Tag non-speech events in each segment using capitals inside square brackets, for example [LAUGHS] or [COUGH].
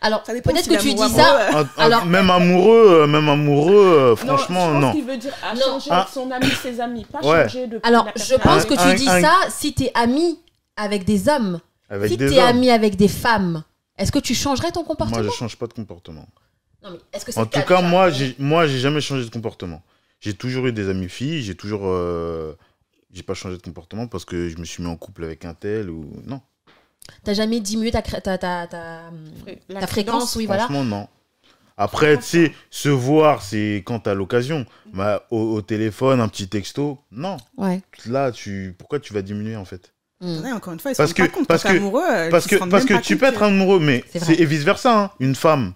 Alors, Ça dépend peut-être si que tu dis ça. amoureux, Un- un- Alors- même amoureux, euh, même amoureux, euh, franchement, je pense non. qu'il veut dire à Non. changer Ah. son ami, ses amis, pas Ouais. changer de Alors, la je pense Un- que tu un- dis un- ça si t'es ami avec des hommes. Avec si t'es ami avec des femmes, est-ce que tu changerais ton comportement? Moi, je change pas de comportement. Non, mais est-ce que c'est En tout cas, moi, j'ai, moi, j'ai jamais changé de comportement. J'ai toujours eu des amis filles, j'ai toujours, euh, j'ai pas changé de comportement parce que je me suis mis en couple avec un tel ou non. T'as jamais diminué ta, ta, ta, ta, fréquence, oui, voilà. Franchement, non. Après, tu sais, se voir, c'est quand t'as l'occasion. Bah, au, au téléphone, un petit texto, non. Ouais. Là, tu, pourquoi tu vas diminuer en fait? Mm. Ouais, encore une fois, ils Parce rendent pas que- compte parce que- amoureux. Parce que, parce que tu peux être amoureux, mais C'est et vice versa. Une femme,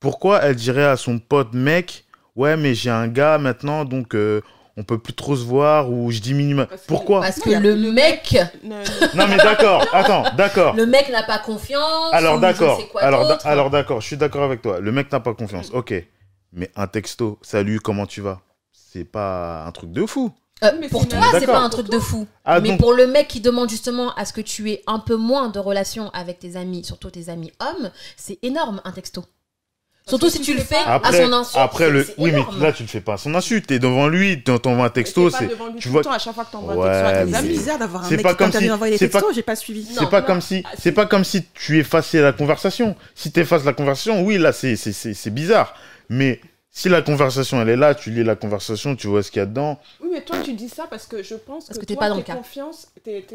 pourquoi elle dirait à son pote mec, ouais, mais j'ai un gars maintenant, donc euh, on peut plus trop se voir ou je diminue. ma- Parce Pourquoi Parce que le mec, [LAUGHS] Non, mais d'accord. Attends, d'accord. le mec n'a pas confiance. Alors d'accord. Alors, d'accord. Je suis d'accord avec toi. Le mec n'a pas confiance. Ok. Mais un texto, salut, comment tu vas? C'est pas un truc de fou. Euh, Mais pour toi, c'est pas un truc de fou. Ah mais donc. pour le mec qui demande justement à ce que tu aies un peu moins de relations avec tes amis, surtout tes amis hommes, c'est énorme un texto. Surtout si tu le fais à son insu. après le, oui, mais là tu le fais pas à son insu. T'es devant lui, t'en- t'envoies un texto, c'est, pas devant lui tu tout vois- le temps, à chaque fois que t'envoies un Ouais, texto tes mais- C'est bizarre d'avoir un C'est mec pas qui comme si- des c'est pas- textos, j'ai pas suivi. Non, c'est pas comme si, Ah, c'est pas comme si tu effaçais la conversation. Si tu effaces la conversation, oui, là c'est, c'est, c'est, c'est bizarre. Mais si la conversation elle est là, tu lis la conversation, tu vois ce qu'il y a dedans. Oui, mais toi, tu dis ça parce que je pense Parce que, que toi, pas dans confiance,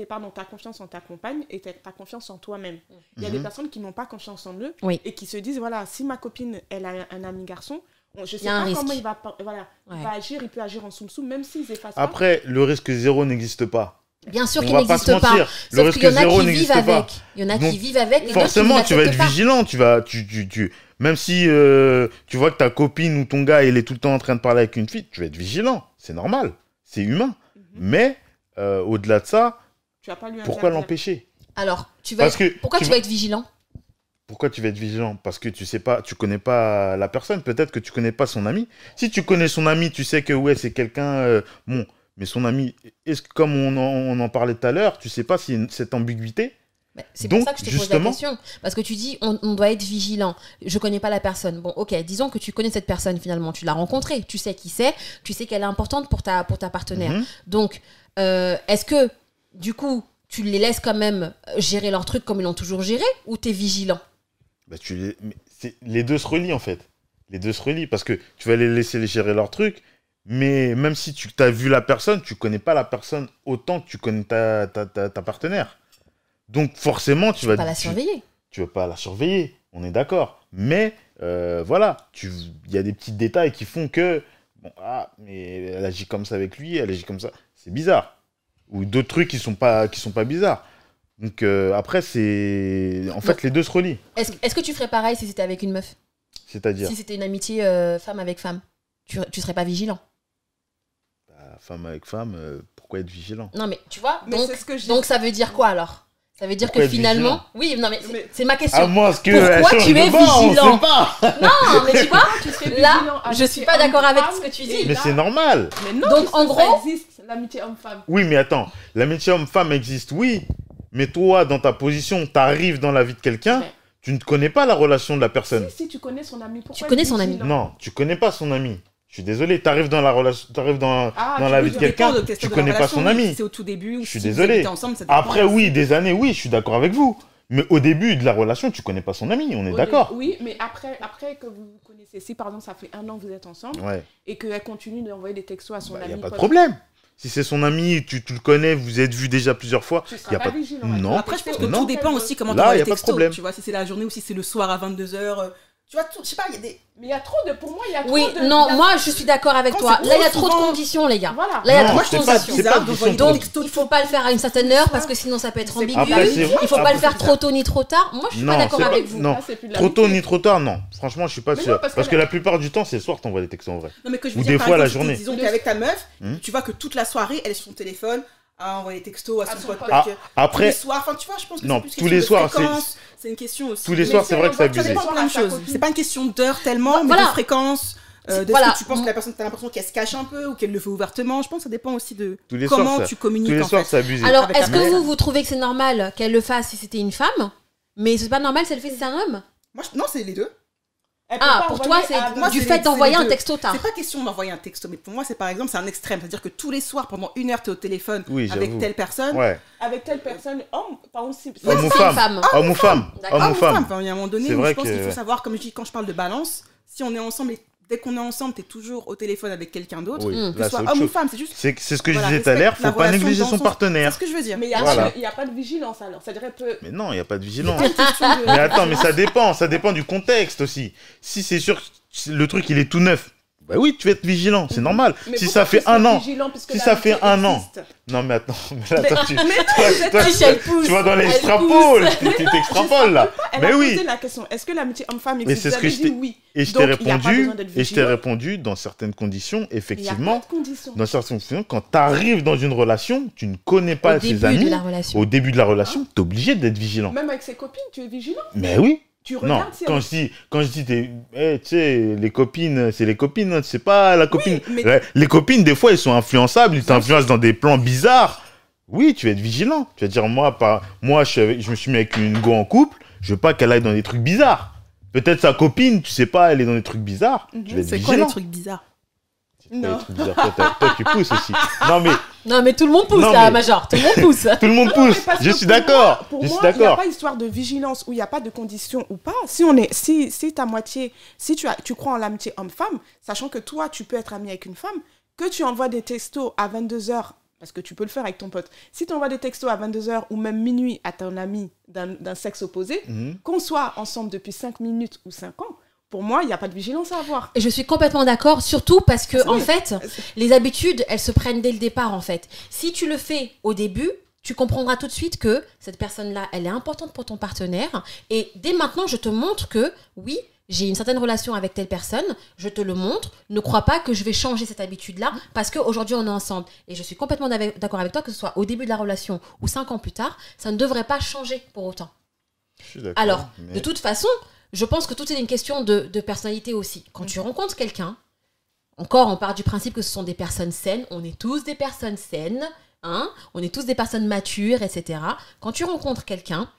pardon, t'as confiance en ta compagne et t'as, confiance en toi-même. Il y a des Mhm. personnes qui n'ont pas confiance en eux Oui. et qui se disent voilà, si ma copine, elle a un, ami garçon, on- je sais pas risque. comment il va, voilà, Ouais. il va agir, il peut agir en soum-soum, même s'ils effacent pas. Après, le risque zéro n'existe pas. Bien sûr qu'il pas n'existe pas. mentir. Le Sauf risque qu'il y en a zéro qui vivent n'existe avec. pas. Il y en a Donc, qui vivent avec. et d'autres qui Forcément, tu vas être pas. vigilant. Tu vas, tu, tu, tu- même si euh, tu vois que ta copine ou ton gars il est tout le temps en train de parler avec une fille, tu vas être vigilant. C'est normal, c'est humain. Mhm. Mais euh, au-delà de ça, Tu vas pas lui pourquoi l'empêcher? Alors, tu vas Parce être- que pourquoi tu tu vas- vas être vigilant? Pourquoi tu vas être vigilant? Parce que tu sais pas, tu connais pas la personne. Peut-être que tu connais pas son ami. Si tu connais son ami, tu sais que ouais c'est quelqu'un. euh, bon, mais son ami, est-ce que comme on en, on en parlait tout à l'heure, tu sais pas si cette ambiguïté? Bah, C'est pour ça que je te pose la question. Parce que tu dis, on, on doit être vigilant. Je connais pas la personne. Bon, ok, disons que tu connais cette personne finalement. Tu l'as rencontrée. Tu sais qui c'est. Tu sais qu'elle est importante pour ta, pour ta partenaire. Mhm. Donc, euh, est-ce que, du coup, tu les laisses quand même gérer leur truc comme ils l'ont toujours géré? Ou t'es vigilant? Bah, tu les... les deux se relient en fait. Les deux se relient parce que tu vas les laisser les gérer leur truc, mais même si tu as vu la personne, tu connais pas la personne autant que tu connais ta, ta, ta, ta partenaire. Donc forcément, tu vas Pas la tu- surveiller. tu vas pas la surveiller, on est d'accord. Mais euh, voilà, tu- il y a des petits détails qui font que, bon, ah, mais elle agit comme ça avec lui, elle agit comme ça, c'est bizarre. Ou d'autres trucs qui sont pas, qui sont pas bizarres. Donc euh, après, c'est, en fait, les deux se relient. Est-ce que tu ferais pareil si c'était avec une meuf? C'est-à-dire, Si c'était une amitié euh, femme avec femme tu, tu serais pas vigilant? Bah, femme avec femme, euh, pourquoi être vigilant? Non, mais tu vois, Mais donc, c'est ce que je dis. donc ça veut dire quoi alors? Ça veut dire Pourquoi que finalement. Oui, non, mais c'est- ma question. À moins que Pourquoi tu es vigilant sait pas. Non, [LAUGHS] mais tu vois, Tu serais Là, je suis pas d'accord avec ce que tu dis. Mais c'est normal. Mais non, Donc, en ça gros- existe, l'amitié homme-femme. Oui, mais attends, l'amitié homme-femme existe, oui. Mais toi, dans ta position, tu arrives dans la vie de quelqu'un, Mais- tu ne connais pas la relation de la personne. Si, si tu connais son ami, pourquoi Tu connais son ami. Non, tu connais pas son ami. Je suis désolé, tu arrives dans la relation, t'arrives dans, Ah, dans la vie de quelqu'un, tu connais pas relation, son oui, ami. C'est au tout début Je suis si désolé. ensemble, ça Après, aussi. oui, des années, oui, je suis d'accord avec vous. Mais au début de la relation, tu connais pas son ami, on est d'accord. Oui, mais après, après que vous vous connaissez, si par exemple ça fait un an que vous êtes ensemble Ouais, et qu'elle continue d'envoyer des textos à son il ami, n'y a pas de problème. Si c'est son ami, tu, tu le connais, vous êtes vu déjà plusieurs fois, tu y a pas, pas- vigilant. Non. Après, je pense que Non. tout dépend aussi comment tu y les textos. Tu vois, si c'est la journée ou si c'est le soir à 22h. Tu vois, tout, je sais pas, il y a des. Mais il y a trop de. Pour moi, il y a trop Oui, de. non, y a- moi je suis d'accord avec Quand toi. Là, il y a trop de conditions, les gars. Voilà. Là, il y a Non, trop de conditions. pas Donc, textos il faut pas le faire à une certaine heure parce que sinon ça peut être ambigu. Après, c'est- Il faut pas le faire c'est trop tôt ni trop tard. Moi, je suis Non, pas d'accord pas- avec vous. non. Là, plus de Trop tôt ni trop tard, non. Franchement, je suis pas Mais sûr. non, parce parce que que la- plupart du temps, c'est le soir, t'envoies des textos en vrai. Non, mais que je veux Ou dire, des fois, la journée. Disons qu'avec ta meuf, Hmm. tu vois que toute la soirée, elle est sur son téléphone à envoyer des textos à À son son pote. pote. parce Ah, que tous les Après, soirs, enfin, tu vois, je pense que Non, c'est plus tous question les soirs, c'est- C'est une question aussi. tous les Mais soirs, c'est vrai que c'est ça abusé. dépend de plein de À sa choses. copine. C'est pas une question d'heure tellement, mais Voilà. de fréquence. euh, C'est- de voilà. que tu penses que la personne, t'as l'impression qu'elle se cache un peu ou qu'elle le fait ouvertement. Je pense que ça dépend aussi de Tous les comment soirs, tu Tous communiques les en soirs, c'est abusé. Alors, est-ce que vous, vous trouvez que c'est normal qu'elle le fasse si c'était une femme? Mais c'est pas normal si elle le fait si c'est un homme? Moi, je- non, c'est les deux. Ah, pour toi, c'est à- moi, du fait d'envoyer un texto tard. C'est pas question d'envoyer un texto, mais pour moi, c'est par exemple, c'est un extrême. C'est-à-dire que tous les soirs, pendant une heure, tu es au téléphone Oui, avec telle personne. Ouais. avec telle personne, homme, par exemple, si- Homme ou femme femme. Homme ou femme D'accord. Homme Homme ou femme. Enfin, il y a un moment donné je pense que- qu'il faut savoir, comme je dis, quand je parle de balance, si on est ensemble et dès qu'on est ensemble, tu es toujours au téléphone avec quelqu'un d'autre, Oui, que ce soit homme ou femme, c'est juste. C'est c'est ce que Voilà, je disais tout à l'heure, faut pas négliger son son- partenaire. C'est ce que je veux dire. Mais il n'y a, Voilà. pas de- il y a pas de vigilance alors. C'est-à-dire, elle peut. Mais non, il n'y a pas de vigilance. Mais attends, mais ça dépend, ça dépend du contexte aussi. Si c'est sûr, le truc il est tout neuf, bah oui, tu vas être vigilant, c'est normal. Mais si ça fait un an, si ça fait un an. non mais attends, [LAUGHS] mais là, toi, tu, [LAUGHS] Mais toi, toi, elle pousse. tu vas dans l'extrapole, tu [LAUGHS] t'extrapoles là. Elle Mais a oui. posé la question est-ce que l'amitié homme-femme Mais existe? c'est ce que je oui. Et je t'ai répondu, et je t'ai répondu dans certaines conditions, Mais il y a effectivement, pas de conditions. dans certaines conditions, quand tu arrives dans une relation, tu ne connais pas Au ses début de amis, la relation. au début de la relation, tu es obligé d'être vigilant. Même avec ses copines, tu es vigilant. Mais oui, Tu Non, regardes quand je dis, quand je dis, t'es- eh, tu sais, les copines, c'est les copines, hein, c'est pas la copine. mais- Les copines, des fois, ils sont influençables, ils t'influencent dans des plans bizarres. Oui, tu vas être vigilant. Tu vas dire, moi, par... moi je, suis avec- je me suis mis avec une go en couple, je veux pas qu'elle aille dans des trucs bizarres. Peut-être sa copine, tu sais pas, elle est dans des trucs bizarres. Mhm. Tu vas être C'est quoi les trucs bizarres? Non. Toi, tu pousses aussi. Non, mais Non, mais tout le monde pousse Non, là, mais- Major. Tout le monde pousse. [LAUGHS] tout le monde pousse. Je suis d'accord. Pour Je moi, il n'y a pas histoire de vigilance où il n'y a pas de conditions ou pas. Si on est, si, si ta moitié, si tu as, tu crois en l'amitié homme-femme, sachant que toi, tu peux être ami avec une femme, que tu envoies des textos à 22h, parce que tu peux le faire avec ton pote. Si tu envoies des textos à 22h ou même minuit à ton ami d'un d'un sexe opposé, Mhm. qu'on soit ensemble depuis 5 minutes ou 5 ans, pour moi, il n'y a pas de vigilance à avoir. Et je suis complètement d'accord, surtout parce que, en fait, les habitudes, elles se prennent dès le départ, en fait. Si tu le fais au début, tu comprendras tout de suite que cette personne-là, elle est importante pour ton partenaire. Et dès maintenant, je te montre que, oui, j'ai une certaine relation avec telle personne, je te le montre. Ne crois pas que je vais changer cette habitude-là parce qu'aujourd'hui, on est ensemble. Et je suis complètement d'accord avec toi, que ce soit au début de la relation ou cinq ans plus tard, ça ne devrait pas changer pour autant. Je suis d'accord, Alors, mais- de toute façon, je pense que tout est une question de, personnalité aussi. Quand tu rencontres quelqu'un, encore, on part du principe que ce sont des personnes saines. On est tous des personnes saines, hein on est tous des personnes matures, etc. Quand tu rencontres quelqu'un,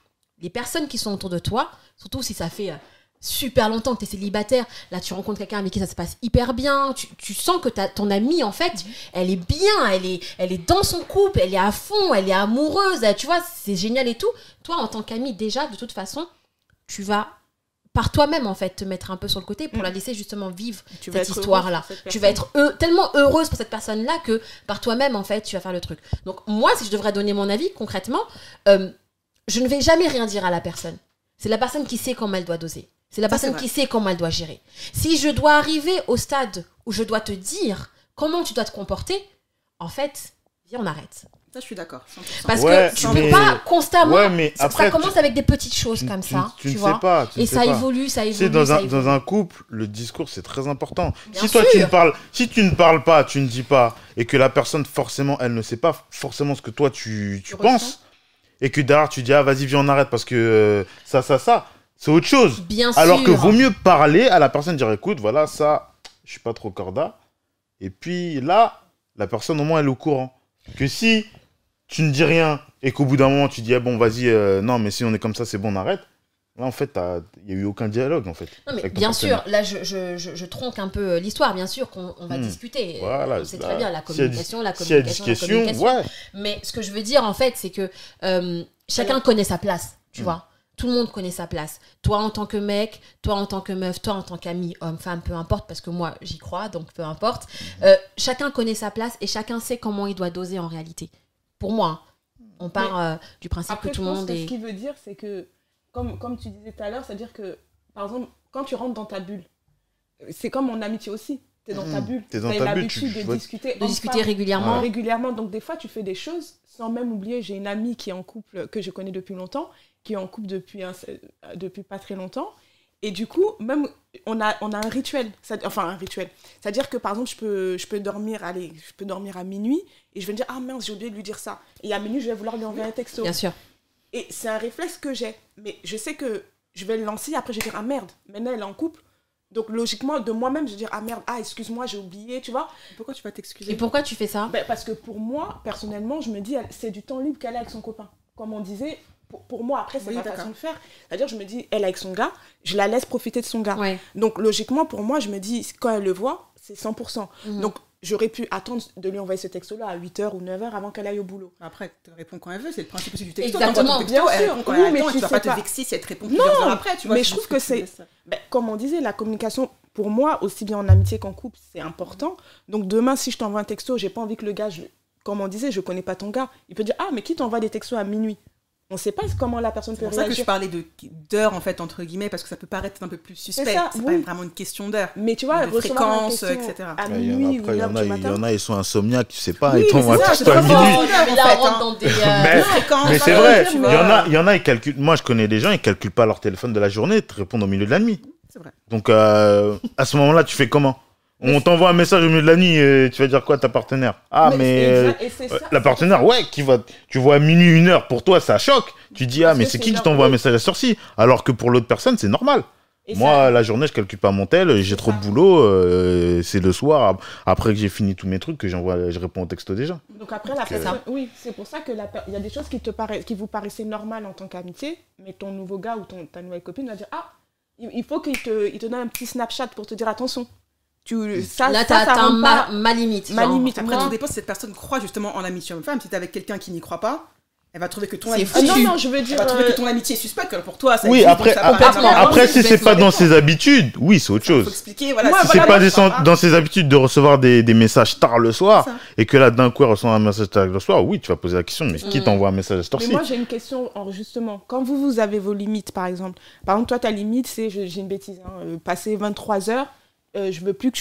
les personnes qui sont autour de toi, surtout si ça fait euh, super longtemps que tu es célibataire, là tu rencontres quelqu'un avec qui ça se passe hyper bien, tu, sens que ton amie, en fait, elle est bien, elle est, elle est dans son couple, elle est à fond, elle est amoureuse, tu vois, c'est génial et tout. Toi, en tant qu'ami, déjà, de toute façon, tu vas par toi-même, en fait, te mettre un peu sur le côté pour Mm. la laisser justement vivre Tu cette pour cette Tu vas personne. être heu- tellement heureuse pour cette personne-là que par toi-même, en fait, tu vas faire le truc. Donc, moi, si je devrais donner mon avis, concrètement, euh, je ne vais jamais rien dire à la personne. C'est la personne qui sait comment elle doit doser. C'est la Ça, personne qui sait comment elle doit gérer. Si je dois arriver au stade où je dois te dire comment tu dois te comporter, en fait, viens, on arrête. Ça, je suis d'accord. 100%. Parce Ouais, que tu mais- peux pas constamment. Ouais, mais ça, après, ça commence tu- avec des petites choses comme tu- ça, tu tu, ne vois. sais pas. tu Et ça pas. évolue, ça Tu évolue. sais, dans ça un, évolue. dans un couple, le discours, c'est très important. Bien si toi, tu ne, parles, si tu ne parles pas, tu ne dis pas, et que la personne, forcément, elle ne sait pas forcément ce que toi, tu, penses, et que derrière, tu dis, ah, vas-y, viens, on arrête, parce que euh, ça, ça, ça, c'est autre chose. Bien Alors sûr. que vaut mieux parler à la personne, dire, écoute, voilà, ça, je suis pas trop corda. Et puis là, la personne, au moins, elle est au courant. Que si tu ne dis rien, et qu'au bout d'un moment, tu dis, ah, bon, vas-y, euh, non, mais si on est comme ça, c'est bon, on arrête. Là, en fait, il n'y a eu aucun dialogue, en fait. Non, mais bien sûr, là je, je, je, je tronque un peu euh, l'histoire, bien sûr qu'on on va Hmm. discuter. Voilà, là, très bien la communication, la communication, la communication. ouais. Mais ce que je veux dire en fait, c'est que euh, chacun connaît sa place, tu Mm. vois. Tout le monde connaît sa place. Toi en tant que mec, toi en tant que meuf, toi en tant qu'ami, homme, femme, peu importe, parce que moi j'y crois, donc peu importe. Euh, chacun connaît sa place et chacun sait comment il doit doser en réalité. Pour moi, hein. on part euh, du principe Après, que tout le monde que ce est. qu'il veut dire, c'est que, comme, comme tu disais tout à l'heure, c'est-à-dire que, par exemple, quand tu rentres dans ta bulle, c'est comme en amitié aussi. Tu es dans ta Mhm. bulle. T'es dans T'as ta bulle, tu- de discuter. De discuter régulièrement. régulièrement. Donc, des fois, tu fais des choses sans même oublier. J'ai une amie qui est en couple, que je connais depuis longtemps, qui est en couple depuis, un- euh, depuis pas très longtemps. Et du coup, même, on a, on a un rituel. Ça- Enfin, un rituel. C'est-à-dire que, par exemple, je peux, je peux dormir, allez, je peux dormir à minuit et je vais me dire, ah mince, j'ai oublié de lui dire ça. Et à minuit, je vais vouloir lui envoyer un texto. Bien sûr. Et c'est un réflexe que j'ai. Mais je sais que je vais le lancer, après je vais dire, ah merde, maintenant elle est en couple. Donc logiquement, de moi-même, je vais dire, ah merde, ah excuse-moi, j'ai oublié, tu vois. Pourquoi tu vas t'excuser? Et pourquoi tu fais ça? Ben, parce que pour moi, personnellement, je me dis, c'est du temps libre qu'elle a avec son copain. Comme on disait, pour, moi, après, c'est Oui, ma façon de faire. C'est-à-dire, je me dis, elle avec son gars, je la laisse profiter de son gars. Ouais. Donc, logiquement, pour moi, je me dis, quand elle le voit, c'est 100%. Mhm. Donc, j'aurais pu attendre de lui envoyer ce texto-là à 8h ou 9h avant qu'elle aille au boulot. Après, elle te répond quand elle veut, c'est le principe aussi du texto. Exactement. Texto, Bien elle sûr. répond quand Oui, elle a mais tu tu vas sais pas te vexer si elle te répond plusieurs heures après, tu vois. mais je trouve que c'est-. Ben, comme on disait, la communication, pour moi, aussi bien en amitié qu'en couple, c'est important. Donc, demain, si je t'envoie un texto, j'ai pas envie que le gars, je- comme on disait, je connais pas ton gars. Il peut dire, ah, mais qui t'envoie des textos à minuit? On sait pas comment la personne C'est peut pour ça que je réagir. parlais de d'heures en fait entre guillemets parce que ça peut paraître un peu plus suspect. ça, C'est oui. pas vraiment une question d'heure. Mais tu vois, de fréquence, etc. à Ouais, Il y en minuit il y 1h en a, du il y matin. en a, ils sont insomniaques, tu sais pas, Oui, ils c'est c'est à minuit. mais Mais- c'est vrai, il y en a, il y en a, ils calculent. Moi, je connais des gens, ils calculent pas leur téléphone de la journée, ils te répondent au milieu de la nuit. C'est vrai. Donc, euh, à ce moment-là, tu fais comment? On t'envoie un message au milieu de la nuit, et tu vas dire quoi à ta partenaire? Ah, mais, euh, ça, la partenaire, ouais, qui va, tu vois à minuit, une heure, pour toi, ça choque. Tu dis, ah, mais c'est qui qui t'envoie un message à ce ci Alors que pour l'autre personne, c'est normal. Et Moi, ça- la journée, je calcule pas mon tel, j'ai trop ça. de boulot, euh, c'est le soir, ap- après que j'ai fini tous mes trucs, que j'envoie, je réponds au texto déjà. Donc après, la euh, personne, oui, c'est pour ça que la il y a des choses qui te paraissent, qui vous paraissaient normales en tant qu'amitié, mais ton nouveau gars ou ton, ta nouvelle copine va dire ah, il, il faut qu'il te, il te donne un petit Snapchat pour te dire attention. Tu, ça, Là, ça, ça ma, pas- ma limite. ma genre. limite. Après, tout dépend si cette personne croit justement en l'amitié homme-femme. Si t'es avec quelqu'un qui n'y croit pas, elle va trouver que ton amitié. Ah, non, non, je veux Elle dire. va trouver euh, que ton amitié est suspecte. alors Pour toi, ça Oui, existe, après, après, normal. après, si c'est pas dans ses habitudes, oui, c'est autre Faut chose. expliquer, voilà. Si Si c'est voilà, pas pas des- grave, dans ses habitudes de recevoir des, des messages tard le soir, et que là, d'un coup, elle reçoit un message tard le soir, oui, tu vas poser la question, mais qui Mm. t'envoie un message à cette Mais heure-ci moi, j'ai une question, en- justement. Quand vous, vous avez vos limites, par exemple. Par exemple, toi, ta limite, c'est, j'ai une bêtise, hein, euh, passer 23 heures, euh, je veux plus que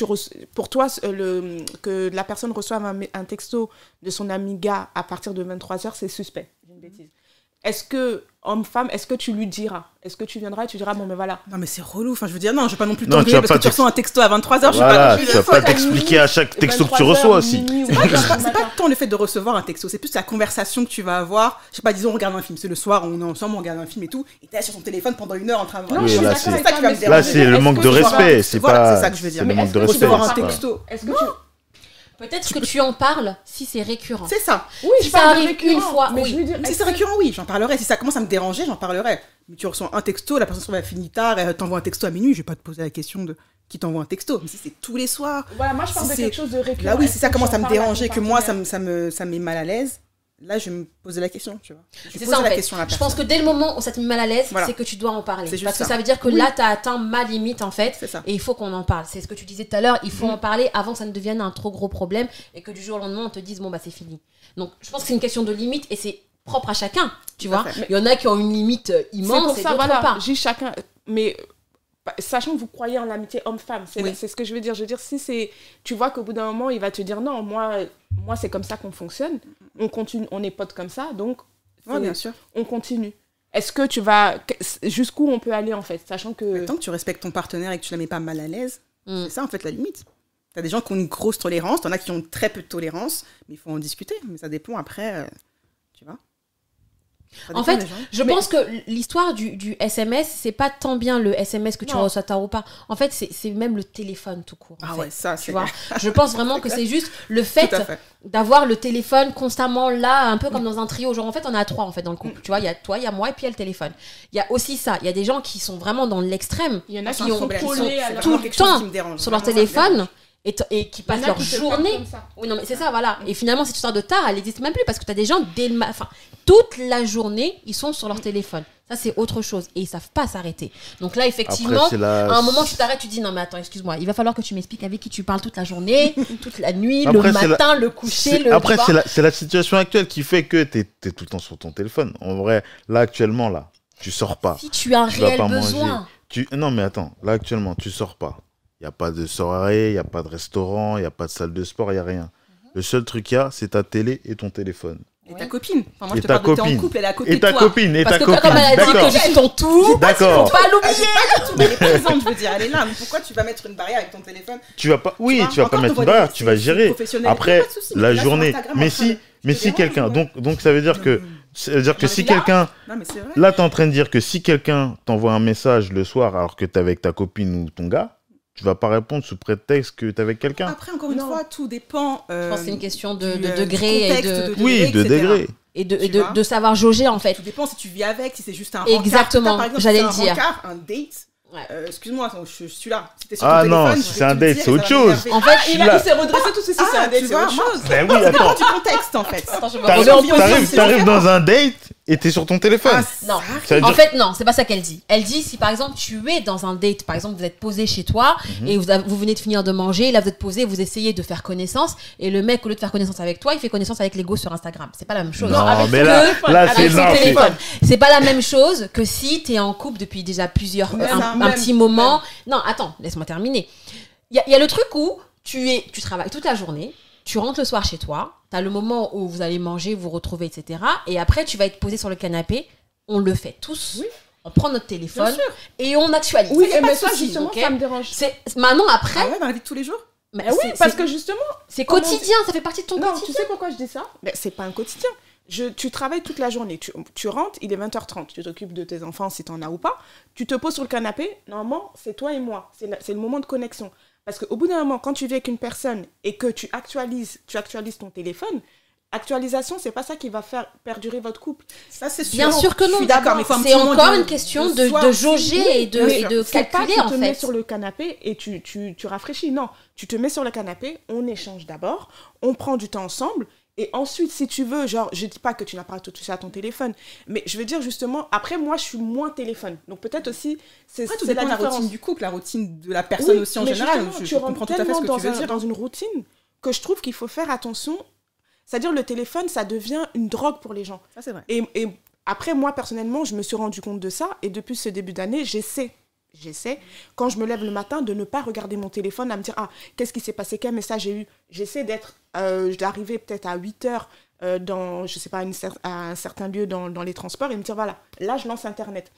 Pour toi, euh, que la personne reçoive un, texto de son ami gars à partir de 23 heures, c'est suspect. Une bêtise. Est-ce que, homme-femme, est-ce que tu lui diras? Est-ce que tu viendras et tu diras, bon, mais voilà. Non, mais c'est relou. Enfin, je veux dire, non, je vais pas non plus Non, tu t'engueuler parce que tu reçois un texto à 23h. Je vais Voilà, pas. tu vas pas t'expliquer à chaque texto que tu 23 reçois aussi. [LAUGHS] C'est pas, tant le fait de recevoir un texto, c'est plus la conversation que tu vas avoir. Je sais pas, disons, on regarde un film. C'est le soir, on est ensemble, on regarde un film et tout. Et t'es là sur ton téléphone pendant une heure en train de voir. Non, là, c'est- le manque que de respect, c'est Voilà, pas. c'est ça que je veux dire. c'est le manque de respect. Est-ce que tu... Peut-être que tu en parles si c'est récurrent. C'est ça. Oui, Si je ça parle arrive récurrent, une fois, mais oui. je veux dire, Si c'est récurrent, oui, j'en parlerai. Si ça commence à me déranger, j'en parlerai. Mais tu reçois un texto, la personne se trouve, elle finit tard, elle t'envoie un texto à minuit, je vais pas te poser la question de qui t'envoie un texto. Mais si c'est tous les soirs, Voilà, moi je parle Si de c'est- quelque chose de récurrent. là oui, si ça commence à me déranger, que moi ça me, ça me, ça me met mal à l'aise, là je vais me poser la question, tu vois. Je C'est ça en la fait. question à la Je pense que dès le moment où ça te met mal à l'aise, Voilà. c'est que tu dois en parler. C'est juste Parce que ça. ça veut dire que Oui. là, tu as atteint ma limite en fait. C'est ça. Et il faut qu'on en parle. C'est ce que tu disais tout à l'heure. Il faut Mhm. en parler avant que ça ne devienne un trop gros problème et que du jour au lendemain, on te dise bon, bah c'est fini. Donc je pense que c'est une question de limite et c'est propre à chacun. Tu vois. Il y en a qui ont une limite euh, C'est immense pour et ça, voilà, pas. j'ai chacun. Mais sachant que vous croyez en l'amitié homme-femme, c'est Oui. ce que je veux dire. Je veux dire, si c'est. Tu vois qu'au bout d'un moment, il va te dire non, moi, moi c'est comme ça qu'on fonctionne. On continue, on est potes comme ça, donc Ouais, bien sûr. on continue. Est-ce que tu vas. Jusqu'où on peut aller en fait Sachant que. Mais Tant que tu respectes ton partenaire et que tu la mets pas mal à l'aise, Mm. c'est ça en fait la limite. T'as des gens qui ont une grosse tolérance, t'en as qui ont très peu de tolérance, mais il faut en discuter. Mais ça dépend après, euh, tu vois. En fait. Je Mais- pense que l'histoire du, du SMS, c'est pas tant bien le SMS que tu Non. reçois tard ou pas. En fait, c'est même le téléphone tout court. Ah fait. ouais, ça, Tu c'est vois [LAUGHS] Je pense vraiment que c'est juste le fait d'avoir le téléphone constamment là, un peu comme dans un trio. Genre, en fait, on à trois en fait dans le couple. Tu vois, il y a toi, il y a moi et puis il y a le téléphone. Il y a aussi ça. Il y a des gens qui sont vraiment dans l'extrême Il y en a qui qui ont- sont collés tout le temps sur leur Vraiment, ça me téléphone. Et, qui passent leur qui journée. Oui, non, mais c'est ça, voilà. Et finalement, cette histoire de tard, elle n'existe même plus parce que tu as des gens, dès le ma- enfin, toute la journée, ils sont sur leur téléphone. Ça, c'est autre chose. Et ils savent pas s'arrêter. Donc là, effectivement, Après, c'est la- à un moment, tu t'arrêtes, tu dis non, mais attends, excuse-moi, il va falloir que tu m'expliques avec qui tu parles toute la journée, [LAUGHS] toute la nuit, Après, le la- matin, le coucher, le. Après, c'est la, c'est la situation actuelle qui fait que tu es, tout le temps sur ton téléphone. En vrai, là, actuellement, là, tu sors pas. Si tu as un Tu réel pas besoin. manger. Tu... Non, mais attends, là, actuellement, tu sors pas. Il n'y a pas de soirée, il n'y a pas de restaurant, il n'y a pas de salle de sport, il n'y a rien. Mhm. Le seul truc qu'il y a, c'est ta télé et ton téléphone. Et Ouais. ta copine. Enfin, moi, Et je te ta parle copine. en couple, elle est à côté Et de ta toi. copine, et Parce ta que copine. comme elle a dit que suis ton tout, D'accord. faut pas l'oublier. Elle est [LAUGHS] présente, je veux dire, elle est là. Mais pourquoi tu vas mettre une barrière avec ton téléphone? Tu vas pas, oui, tu vas pas mettre une barrière, tu vas gérer. Après, la journée. Mais si, mais si quelqu'un, donc, donc ça veut dire que, ça veut dire que si quelqu'un, là, t'es en train de dire que si quelqu'un t'envoie un message le soir alors que t'es avec ta copine ou ton gars, tu vas pas répondre sous prétexte que t'es avec quelqu'un. Après, encore une Non. fois, tout dépend. Je euh, pense que c'est une question de, du, de euh, degré du et contexte, de. de- Oui, de etc. degré. et de, Tu et de, savoir jauger en fait. Tout dépend si tu vis avec, si c'est juste un Exactement, j'allais si le c'est dire. Un rencard, un date. Ouais. euh, Excuse-moi, je, je suis là. Si t'es sur Ah ton non, téléphone, si je c'est un date, c'est autre chose. En fait, Il, Là- a- il s'est redressé tout ceci, c'est Ah, un date, tu c'est vois, autre chose. Ben oui, Ça dépend attends. du contexte en fait. Je T'arrives dans un date et t'es sur ton téléphone. Ah, Non. Ça veut En dire- fait, non, c'est pas ça qu'elle dit. Elle dit si par exemple tu es dans un date, par exemple vous êtes posé chez toi Mhm. et vous, avez- vous venez de finir de manger, là vous êtes posé, vous essayez de faire connaissance et le mec au lieu de faire connaissance avec toi, il fait connaissance avec les go sur Instagram. C'est pas la même chose. Non, avec mais son là, téléphone, là avec c'est son c'est- téléphone. C'est pas la même chose que si tu es en couple depuis déjà plusieurs Même, un, un même, petit moment. Non, attends, laisse-moi terminer. Il y, a- il y a le truc où tu es tu travailles toute la journée, tu rentres le soir chez toi, tu as le moment où vous allez manger, vous retrouver etc. et après tu vas être posé sur le canapé, on le fait tous. Oui. On prend notre téléphone et on actualise. Oui, Ça, mais ça, justement, ok ça me dérange. c'est maintenant après, Ah ouais, dans la vie de tous les jours mais Eh oui, parce que justement, c'est quotidien, ça fait partie de ton non, tu quotidien. sais pourquoi je dis ça? Mais c'est pas un quotidien. Je, tu travailles toute la journée, tu, tu rentres, il est 20h30, tu t'occupes de tes enfants si t'en as ou pas, tu te poses sur le canapé, normalement, c'est toi et moi, c'est le moment de connexion. Parce qu'au bout d'un moment, quand tu vis avec une personne et que tu actualises, tu actualises ton téléphone, actualisation, c'est pas ça qui va faire perdurer votre couple. Ça, c'est sûr. Bien sûr que Je non. suis d'accord, mais C'est encore une question de de, jauger Oui, et de, et de C'est pas calculer tu en te mets fait. sur le canapé et tu, tu, tu rafraîchis. Non, tu te mets sur le canapé, on échange d'abord, on prend du temps ensemble. Et ensuite, si tu veux, genre, je dis pas que tu n'as pas à toucher à ton téléphone, mais je veux dire justement, après, moi, je suis moins téléphone. Donc peut-être aussi, c'est de la différence. routine du couple, la routine de la personne Oui, aussi en général. Je, tu comprends tout à fait ce que dans, tu veux un- dire. dans une routine que je trouve qu'il faut faire attention. C'est-à-dire, le téléphone, ça devient une drogue pour les gens. Ça, c'est vrai. Et, et après, moi, personnellement, je me suis rendu compte de ça. Et depuis ce début d'année, j'essaie, j'essaie, quand je me lève le matin, de ne pas regarder mon téléphone, à me dire, ah, qu'est-ce qui s'est passé, quel message j'ai eu? J'essaie d'être, euh, d'arriver peut-être à 8 heures euh, dans, je sais pas, une cer- à un certain lieu dans, dans les transports et me dire, voilà, là, je lance Internet.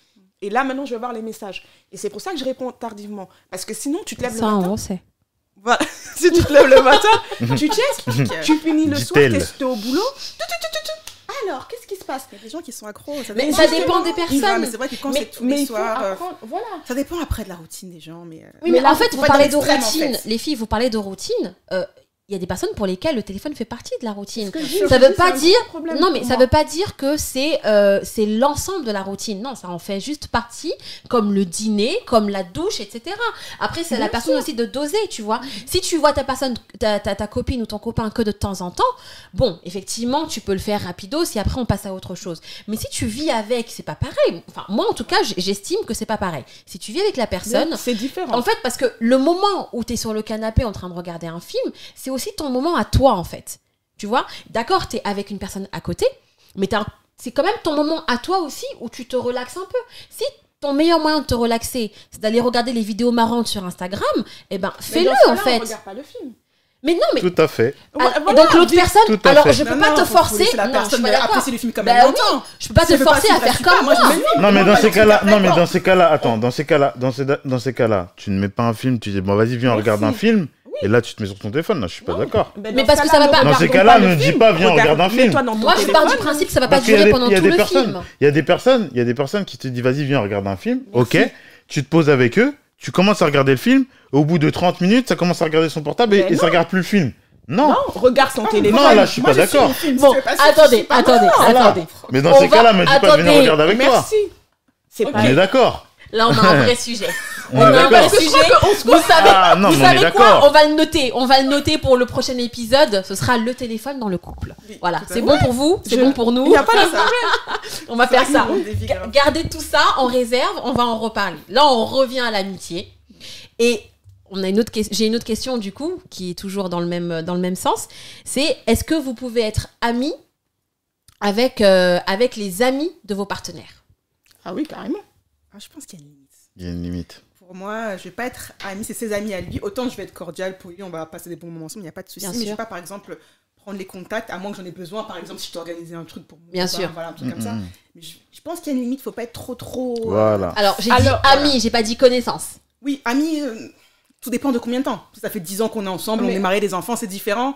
Et là, maintenant, je vais voir les messages. Et c'est pour ça que je réponds tardivement. Parce que sinon, tu te lèves Ça, le matin. on sait. Voilà. [LAUGHS] si tu te lèves le matin, [LAUGHS] tu check, tu finis le soir, t'es au boulot. Tu, tu, tu, tu, tu. Alors, qu'est-ce qui se passe? Il y a des gens qui sont accros. Ça Mais dépend ça des- dépend des personnes. mais c'est vrai que quand c'est tous Mais les soirs. euh, apprendre. Voilà. Ça dépend après de la routine des gens, mais. euh, Oui, Mais mais là, en fait, vous parlez de en routine. fait. Les filles, vous parlez de routine. Euh, Il y a des personnes pour lesquelles le téléphone fait partie de la routine. Ça veut pas dire- Non, mais ça veut pas dire que c'est euh, c'est l'ensemble de la routine. Non, ça en fait juste partie, comme le dîner, comme la douche, etc. Après, c'est à la personne sûr. aussi de doser, tu vois. Si tu vois ta personne, ta, ta, ta copine ou ton copain que de temps en temps, bon, effectivement, tu peux le faire rapido si après on passe à autre chose. Mais si tu vis avec, c'est pas pareil. Enfin, moi, en tout cas, j'estime que c'est pas pareil. Si tu vis avec la personne, C'est différent. en fait, parce que le moment où tu es sur le canapé en train de regarder un film, c'est aussi ton moment à toi, en fait. Tu vois? D'accord, tu es avec une personne à côté, mais c'est quand même ton moment à toi aussi où tu te relaxes un peu. Si ton meilleur moyen de te relaxer, c'est d'aller regarder les vidéos marrantes sur Instagram, eh ben fais-le, en fait. On regarde pas le film. Mais non, mais... Tout à fait. Ah, voilà, donc l'autre personne, Tout à alors fait. je peux non, pas non, te forcer, non, je apprécier le film comme Bah elle oui, l'entend. je peux pas te pas forcer à faire comme moi, Non, mais dans ces cas-là, non, mais dans ces cas-là, attends, dans ces cas-là, dans ces, dans ces cas-là, tu ne mets pas un film, tu dis, bon, vas-y, viens, on regarde un film, Oui. et là, tu te mets sur ton téléphone. Là, je suis pas d'accord. Ben, Mais parce ce que ça va pas- Dans ces cas-là, ne dis pas, viens, Regarde- un film. Moi, je pars du principe que ça va pas durer pendant il y a tout des le personnes, film. il y a des personnes, il y a des personnes qui te disent, vas-y, viens, regarde un film. Ok, tu te poses avec eux, tu commences à regarder le film, au bout de 30 minutes, ça commence à regarder son portable et, et ça regarde plus le film. Non. Non, regarde son téléphone. non, là, je suis Moi, pas d'accord. Bon, attendez, pas- attendez, Voilà. attendez. Mais dans On ces cas-là, me dis pas de venir regarder avec toi. Merci. C'est Ok. pas On est d'accord. Là, on a un vrai [LAUGHS] sujet. On est d'accord. sujet. Vous savez, Ah, non, vous on savez quoi. On va le noter. On va le noter pour le prochain épisode. Ce sera le téléphone dans le couple. Oui, Voilà. C'est bon pour vous C'est Je- bon pour nous Il n'y a pas de. [LAUGHS] On va faire ça. Gardez tout ça en réserve. On va en reparler. Là, on revient à l'amitié. Et on a une autre ques- j'ai une autre question du coup qui est toujours dans le même dans le même sens. C'est est-ce que vous pouvez être amis avec euh, avec les amis de vos partenaires? Ah oui, carrément. Ah, Je pense qu'il y a une limite. Il y a une limite. Pour moi, je vais pas être ami, c'est ses amis à lui. Autant je vais être cordial pour lui, on va passer des bons moments ensemble, il n'y a pas de souci. Mais je sûr. vais pas, par exemple, prendre les contacts, à moins que j'en ai besoin, par exemple, si je organiser un truc pour moi. Bien sûr. Voilà, un truc comme ça. Mais je, je pense qu'il y a une limite, faut pas être trop, trop. euh, Voilà. Alors, j'ai dit Alors, amis, j'ai pas dit connaissance. Oui, amis, euh, tout dépend de combien de temps. Ça fait 10 ans qu'on est ensemble, Mais- on est mariés, des enfants, c'est différent.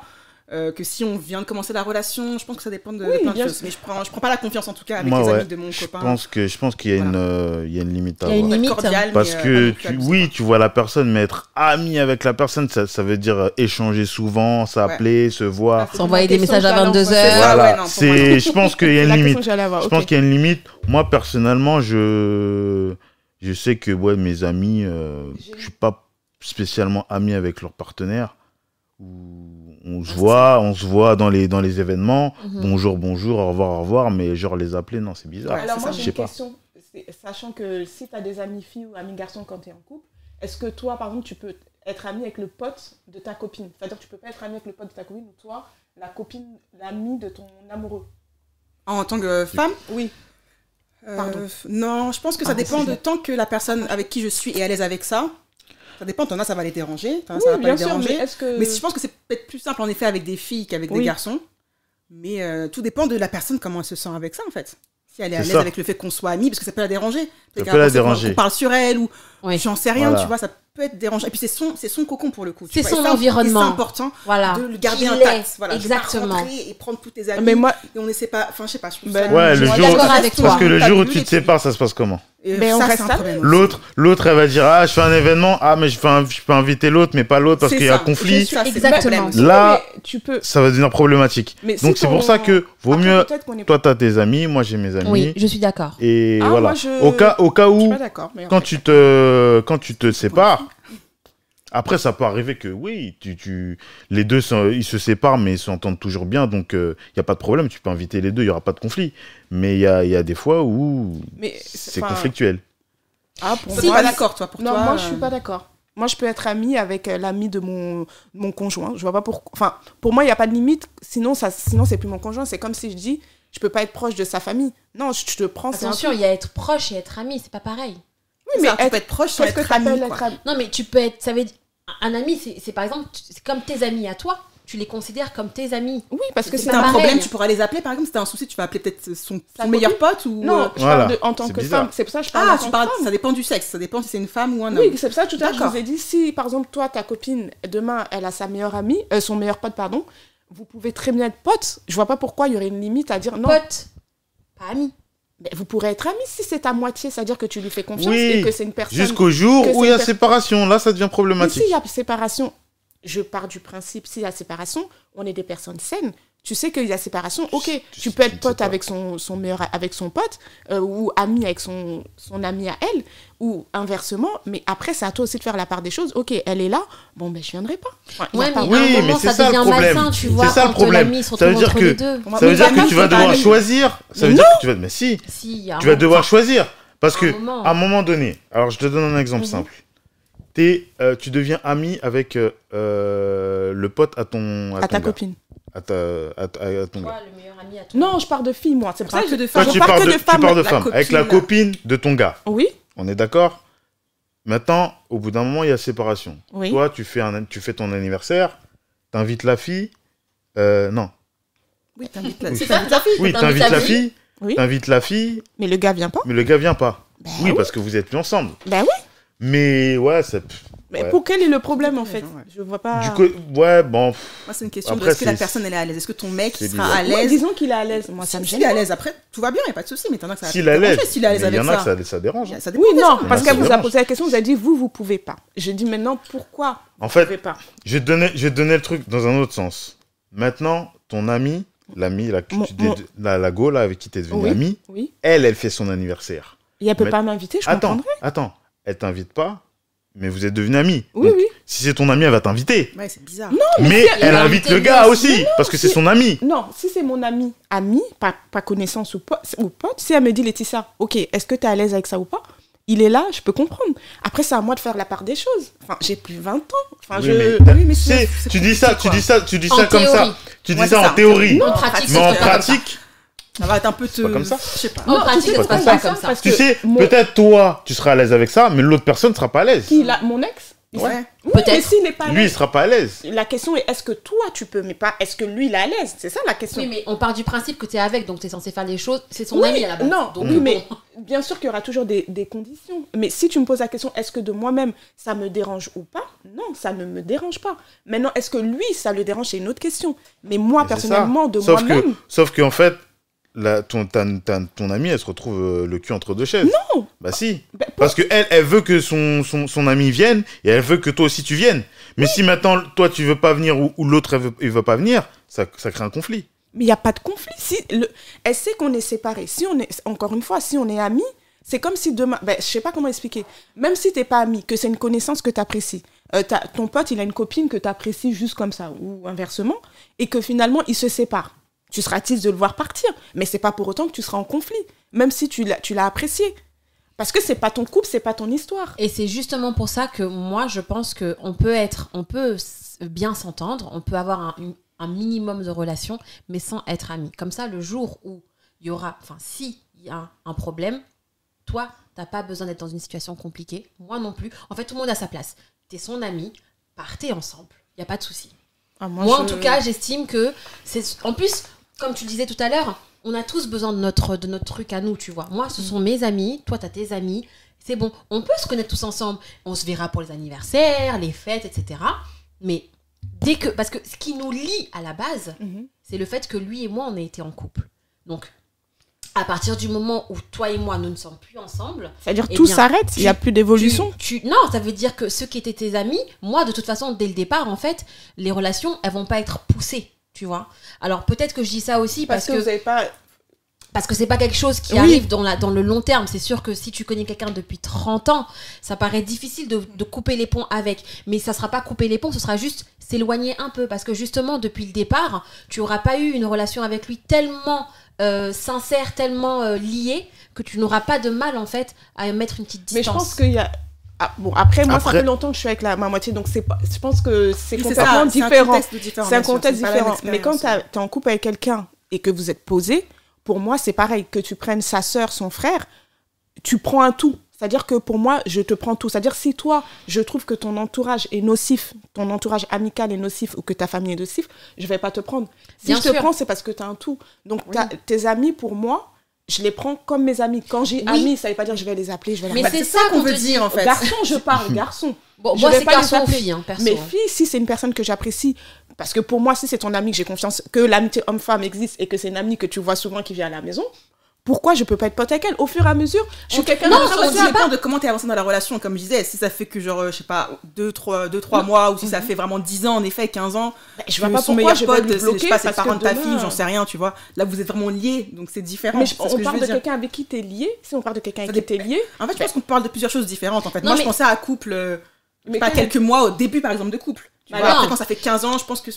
Euh, que si on vient de commencer la relation. Je pense que ça dépend de, de Oui, plein de choses. Mais je prends, je prends pas la confiance en tout cas avec Moi, les ouais. amis de mon Je copain. pense que je pense qu'il y a une euh, il y a une limite à Il y a une avoir. Limite. cordial, Parce mais, euh, que plus tu, abuser, oui, tu vois la personne, mais être ami avec la personne, ça, ça veut dire euh, échanger souvent, s'appeler, se voir. C'est S'envoyer des question messages à que j'allais 22 envoyer. heures. Ah Voilà, c'est, je pense [LAUGHS] qu'il y a une limite. que avoir. Je pense qu'il y a une limite. Moi, personnellement, je, je sais que ouais, mes amis, euh, je suis pas spécialement ami avec leurs partenaires. Où On se voit, on se voit dans les, dans les événements. Mhm. Bonjour, bonjour, au revoir, au revoir. Mais genre les appeler, non, c'est bizarre. Ouais, Alors moi j'ai je sais une pas. question, sachant que si tu as des amis filles ou amis garçons quand tu es en couple, est-ce que toi par exemple tu peux être ami avec le pote de ta copine? C'est-à-dire que tu peux pas être ami avec le pote de ta copine ou toi la copine, l'ami de ton amoureux? En tant que femme? Oui. euh, Pardon. Non, je pense que ça Ah, dépend de tant que la personne avec qui je suis est à l'aise avec ça. Ça dépend, t'en as, ça va les déranger, as, Oui, ça va pas les sûr, mais déranger. que... Mais je pense que c'est peut-être plus simple en effet avec des filles qu'avec des garçons. Mais euh, tout dépend de la personne, comment elle se sent avec ça en fait. Si elle est à l'aise ça. avec le fait qu'on soit amis, parce que ça peut la déranger. Peut-être peut la déranger. qu'on parle sur elle ou Oui. j'en sais rien, Voilà. tu vois, ça peut être dérangeant. Et puis c'est son, c'est son cocon pour le coup. C'est son ça, environnement. C'est important Voilà. de le garder intact. Voilà, Exactement. et prendre tous tes amis. Mais moi, Et on essaie pas, enfin je sais pas, je Ben, ça- Ouais, le jour, d'accord avec toi. parce que le jour où tu te sépares, ça se passe comment? Un aussi. L'autre, l'autre, elle va dire ah je fais un événement, ah mais je peux, inv- je peux inviter l'autre, mais pas l'autre parce qu'il y a ça. conflit. Exactement. Là- mais tu peux... Ça va devenir problématique. Mais si Donc c'est pour ça que vaut Après, mieux. est- Toi t'as tes amis, moi j'ai mes amis. Oui, je suis d'accord. Et Ah, voilà. moi, je- Au cas, au cas où, mais quand tu te, quand tu te sépares. Après, ça peut arriver que oui, tu, tu, les deux, sont- ils se séparent, mais ils s'entendent toujours bien, donc il n'y a pas de problème. Tu peux inviter les deux, il n'y aura pas de conflit. Mais il y a, y a des fois où Mais c'est conflictuel. Ah, pour moi, pas d'accord, toi, pour non, toi moi je euh, suis pas d'accord. Moi je peux être amie avec euh, l'ami de mon, mon conjoint. Je vois pas pourquoi. Enfin, pour moi il n'y a pas de limite. Sinon ça, sinon c'est plus mon conjoint. C'est comme si je dis, je peux pas être proche de sa famille. Non, je, je te prends. Attention, il y a être proche et être ami, c'est pas pareil. Oui, mais tu être- peux être proche sans qu'est-ce que être ami. être Non, mais tu peux être. Ça veut dire. Un ami, c'est par exemple. C'est comme tes amis à toi. Tu les considères comme tes amis. Oui, parce que Si c'est t'as un pareil. problème, tu pourras les appeler par exemple. Si t'as un souci, tu vas appeler peut-être son, meilleur pote ou. Non, euh, je Voilà, parle de, en tant que bizarre. femme. C'est pour ça que je parle Ah, tu parles, que femme. ça dépend du sexe. Ça dépend si c'est une femme ou un homme. Oui, c'est pour ça tout à l'heure je vous ai dit si par exemple toi ta copine demain elle a sa meilleure amie, euh, son meilleur pote pardon, vous pouvez très bien être pote. Je vois pas pourquoi il y aurait une limite à dire non. Pote, pas ami. Mais vous pourrez être amis si c'est à moitié, c'est-à-dire que tu lui fais confiance Oui, et que c'est une personne. Jusqu'au jour où il y a séparation, là ça devient Mais problématique. s'il y a séparation, je pars du principe, s'il y a séparation, on est des personnes saines. Tu sais qu'il y a séparation, ok, Tu- peux être pote avec son, son meilleur avec son pote, euh, ou ami avec son, son ami à elle, ou inversement, mais après c'est à toi aussi de faire la part des choses. Ok, elle est là, bon ben je viendrai pas. Ouais, Oui, mais moment, ça ça le devient problème. malsain, tu C'est vois, ça le problème. Ça veut dire que- Ça veut dire que tu vas devoir choisir. Ça veut dire que tu vas. Mais si, Si, tu vas devoir choisir. Parce que un moment. à un moment donné, alors je te donne un exemple Mhm. simple. T'es, euh, tu deviens ami avec euh, euh, le pote à ton à, à ton ta gars. copine. À, ta, à, ta- à ton gars. Toi, le meilleur ami à toi. Non, je parle de filles, moi. C'est pour ça que que de Toi, tu que de, de tu parles de la femme avec la copine. de ton gars. Oui, On est d'accord? Maintenant, au bout d'un moment, il y a séparation. oui. Toi, tu fais, un, tu fais ton anniversaire, t'invites la fille. euh, non. Oui, t'invites la Oui. la fille. Oui, T'invites la fille. fille. Oui. T'invites la fille, Mais le gars vient pas. mais le gars vient pas. Ben oui, oui. parce que vous êtes plus ensemble. Ben oui. Mais ouais, c'est. Mais Ouais. pour quel est le problème en fait Ouais. Je vois pas. Du coup, ouais, bon. Moi, c'est une question de est-ce que la personne elle est à l'aise? Est-ce que ton mec c'est sera bizarre. à Ouais, l'aise? disons qu'il est à l'aise. Moi, ça me S'il gêne. est à l'aise, après, tout va bien, il n'y a pas de souci. Mais t'en as que ça S'il est à l'aise. S'il est à l'aise mais Il y avec en a que ça. ça, ça dérange. hein. Ça Oui, non, parce ça qu'elle vous a posé la question, vous avez dit vous, vous pouvez pas. Je dis maintenant pourquoi En vous fait, pouvez pas? je donner, je vais te donner le truc dans un autre sens. Maintenant, ton ami, l'ami, la, tu- la, la go, là, avec qui t'es devenu Oui. ami, Oui. elle, elle fait son anniversaire. Et elle peut pas m'inviter, je Attends, comprendrais. attends. Elle t'invite pas, mais vous êtes devenus amis. Oui, Donc, oui. Si c'est ton ami, elle va t'inviter. Ouais, c'est bizarre. mais si elle, elle invite le gars aussi, parce que c'est son ami. Non, si c'est mon ami, ami, pas, pas connaissance ou, po- ou pote, si elle me dit Laetitia, ok, est-ce que tu es à l'aise avec ça ou pas? Il est là, je peux comprendre. Après, c'est à moi de faire la part des choses. Enfin, j'ai plus 20 ans. Enfin, Oui, je... mais- Oui, mais tu dis ça, tu dis ça, tu dis En ça comme théorie. ça. Tu dis Ouais, ça en ça. théorie. Non, En pratique, Mais en pratique, Ça va être un peu te. pas comme ça. Je sais pas. En pratique, tu sais ça se pas passe comme pas ça. comme ça. parce tu que sais, mon- peut-être toi, tu seras à l'aise avec ça, mais l'autre personne ne sera pas à l'aise. Qui, là, mon ex? Ouais. Oui, Peut-être. mais s'il n'est pas à Lui, il sera pas à l'aise. la question est est-ce que toi tu peux, mais pas est-ce que lui il est à l'aise? C'est ça la question. Oui, mais on part du principe que tu es avec, donc tu es censé faire les choses. C'est son Oui, ami à la base. Non, donc, oui, bon. mais bien sûr qu'il y aura toujours des, des conditions. Mais si tu me poses la question, est-ce que de moi-même, ça me dérange ou pas? Non, ça ne me dérange pas. Maintenant, est-ce que lui, ça le dérange? C'est une autre question. Mais moi, Mais personnellement, de Sauf que, moi-même, sauf qu'en fait, la, ton, ta- ta- ton ami, elle se retrouve euh, le cul entre deux chaises. Non Bah si. pour- Parce que elle, elle veut que son, son, son ami vienne et elle veut que toi aussi tu viennes. Mais si maintenant toi tu veux pas venir ou, ou l'autre elle veut, il veut pas venir, ça, ça crée un conflit. mais il n'y a pas de conflit. Si le... Elle sait qu'on est séparés. Si on est, encore une fois, si on est amis, c'est comme si demain, ben, je sais pas comment expliquer. Même si t'es pas ami, que c'est une connaissance que tu apprécies. ton pote, il a une copine que tu apprécies juste comme ça, ou inversement, et que finalement, ils se séparent. Tu seras triste de le voir partir, mais c'est pas pour autant que tu seras en conflit, même si tu l'as, tu l'as apprécié. Parce que c'est pas ton couple, c'est pas ton histoire. Et c'est justement pour ça que moi, je pense qu'on peut être, on peut bien s'entendre, on peut avoir un, minimum de relations, mais sans être amis. Comme ça, le jour où il y aura, enfin, si il y a un problème, toi, t'as pas besoin d'être dans une situation compliquée. Moi non plus. En fait, tout le monde a sa place. T'es son ami, partez ensemble. Il y a pas de souci. Ah, Moi, en je- tout cas, j'estime que c'est. En plus, comme tu le disais tout à l'heure, on a tous besoin de notre, de notre truc à nous, tu vois. Moi, ce sont mes amis, toi, tu as tes amis. C'est bon, on peut se connaître tous ensemble. On se verra pour les anniversaires, les fêtes, etc. Mais dès que. Parce que ce qui nous lie à la base, Mhm. c'est le fait que lui et moi, on a été en couple. Donc, à partir du moment où toi et moi, nous ne sommes plus ensemble, C'est-à-dire Eh tout s'arrête, il n'y a plus d'évolution. tu, tu- non, ça veut dire que ceux qui étaient tes amis, moi, de toute façon, dès le départ, en fait, les relations, elles vont pas être poussées, tu vois. Alors peut-être que je dis ça aussi Parce parce, que, que, vous n'avez pas. parce que c'est pas quelque chose qui Oui. arrive dans, la, dans le long terme. C'est sûr que si tu connais quelqu'un depuis 30 ans, ça paraît difficile de, de couper les ponts avec. Mais ça sera pas couper les ponts, ce sera juste s'éloigner un peu. Parce que justement, depuis le départ, tu auras pas eu une relation avec lui tellement euh, sincère, tellement euh, liée, que tu n'auras pas de mal, en fait, à mettre une petite distance. Mais je pense qu'il y a. Ah, bon, après, moi, ça fait longtemps que je suis avec la, ma moitié, donc c'est pas, je pense que c'est complètement ça, c'est un différent. contexte différent, C'est un contexte différent. Mais quand tu es en couple avec quelqu'un et que vous êtes posé, pour moi, c'est pareil. Que tu prennes sa sœur, son frère, tu prends un tout. C'est-à-dire que pour moi, je te prends tout. C'est-à-dire si toi, je trouve que ton entourage est nocif, ton entourage amical est nocif ou que ta famille est nocif, je vais pas te prendre. Si Bien je te prends, c'est parce que tu as un tout. Donc Oui. tes amis, pour moi, je les prends comme mes amis. Quand j'ai Oui. amis, ça veut pas dire que je vais les appeler, je vais les Mais c'est c'est ça ça qu'on veut dire en fait. Garçon, je parle, [LAUGHS] garçon. Bon, Je moi, vais c'est pas les garçon ou appeler. fille, hein, perso. Mais hein. fille, si c'est une personne que j'apprécie, parce que pour moi, si c'est ton ami que j'ai confiance, que l'amitié homme-femme existe et que c'est une amie que tu vois souvent qui vient à la maison, pourquoi je peux pas être pote avec elle Au fur et à mesure, je suis quelqu'un Non, de on ça dépend de comment t'es avancé dans la relation, comme je disais. Si ça fait que, genre, euh, je sais pas, 2-3 deux, trois mois, ou si ça fait vraiment 10 ans, en effet, 15 ans, Ben, je vois pas son pourquoi meilleur pote, je bloquer sais pas, c'est le parce parent que de ta demain- fille, j'en sais rien, tu vois. Là, vous êtes vraiment liés, donc c'est différent. Mais je- on que parle de quelqu'un avec qui t'es lié. Si on parle de quelqu'un avec qui t'es lié, En fait, je pense qu'on parle de plusieurs choses différentes, en fait. Moi, je pensais à couple, euh, mais pas quelques mois au début, par exemple, de couple. Tu Bah après, quand ça fait 15 ans, je pense que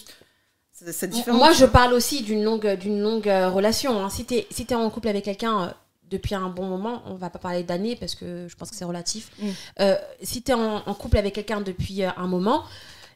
c'est, c'est différent. Moi, je parle aussi d'une longue, d'une longue euh, relation. hein. Si tu es, si en couple avec quelqu'un euh, depuis un bon moment, on va pas parler d'années parce que je pense que c'est relatif. Mm. Euh, si tu es en, en couple avec quelqu'un depuis un moment,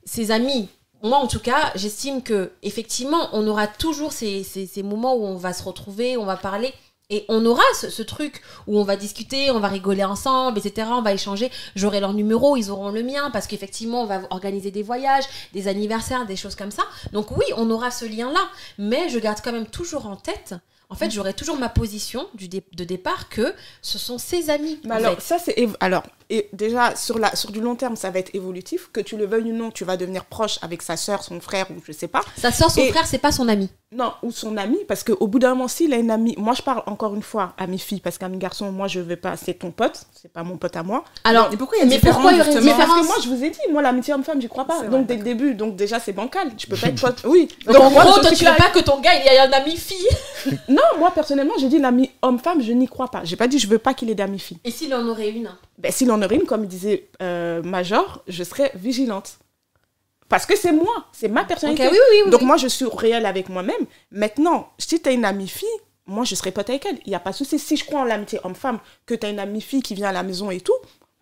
ses amis, moi en tout cas, j'estime que effectivement, on aura toujours ces, ces, ces moments où on va se retrouver, on va parler. Et on aura ce, ce truc où on va discuter, on va rigoler ensemble, etc. On va échanger. J'aurai leur numéro, ils auront le mien, parce qu'effectivement, on va organiser des voyages, des anniversaires, des choses comme ça. Donc oui, on aura ce lien-là. Mais je garde quand même toujours en tête, en fait, j'aurai toujours ma position du dé- de départ que ce sont ses amis. Mais en alors, fait. ça, c'est. Alors, et déjà, sur, la, sur du long terme, ça va être évolutif. Que tu le veuilles ou non, tu vas devenir proche avec sa sœur, son frère, ou je sais pas. Sa soeur, son et- frère, c'est pas son ami. Non, ou son ami, parce qu'au bout d'un moment, s'il a une amie. Moi, je parle encore une fois à mes filles, parce qu'à mes garçons, moi, je vais pas. C'est ton pote, c'est pas mon pote à moi. Alors, Mais pourquoi il y a mais différence, pourquoi il y aurait une parce que moi, je vous ai dit, moi, l'amitié homme-femme, j'y crois pas. Donc, vrai, dès le début, donc déjà, c'est bancal. Je peux pas être [LAUGHS] pote. Oui. Donc, en moi, gros, toi, tu veux pas que ton gars, il ait un ami fille [LAUGHS] Non, moi, personnellement, j'ai dit l'ami homme-femme, je n'y crois pas. J'ai pas dit, je veux pas qu'il ait d'amis filles. Et s'il en aurait une? Ben, s'il comme disait euh, Major, je serais vigilante. Parce que c'est moi, c'est ma personnalité. oui, oui, oui. Donc moi, je suis réelle avec moi-même. Maintenant, si tu as une amie fille, moi, je serais pote avec elle. Il n'y a pas de souci. Si je crois en l'amitié homme-femme, que tu as une amie fille qui vient à la maison et tout,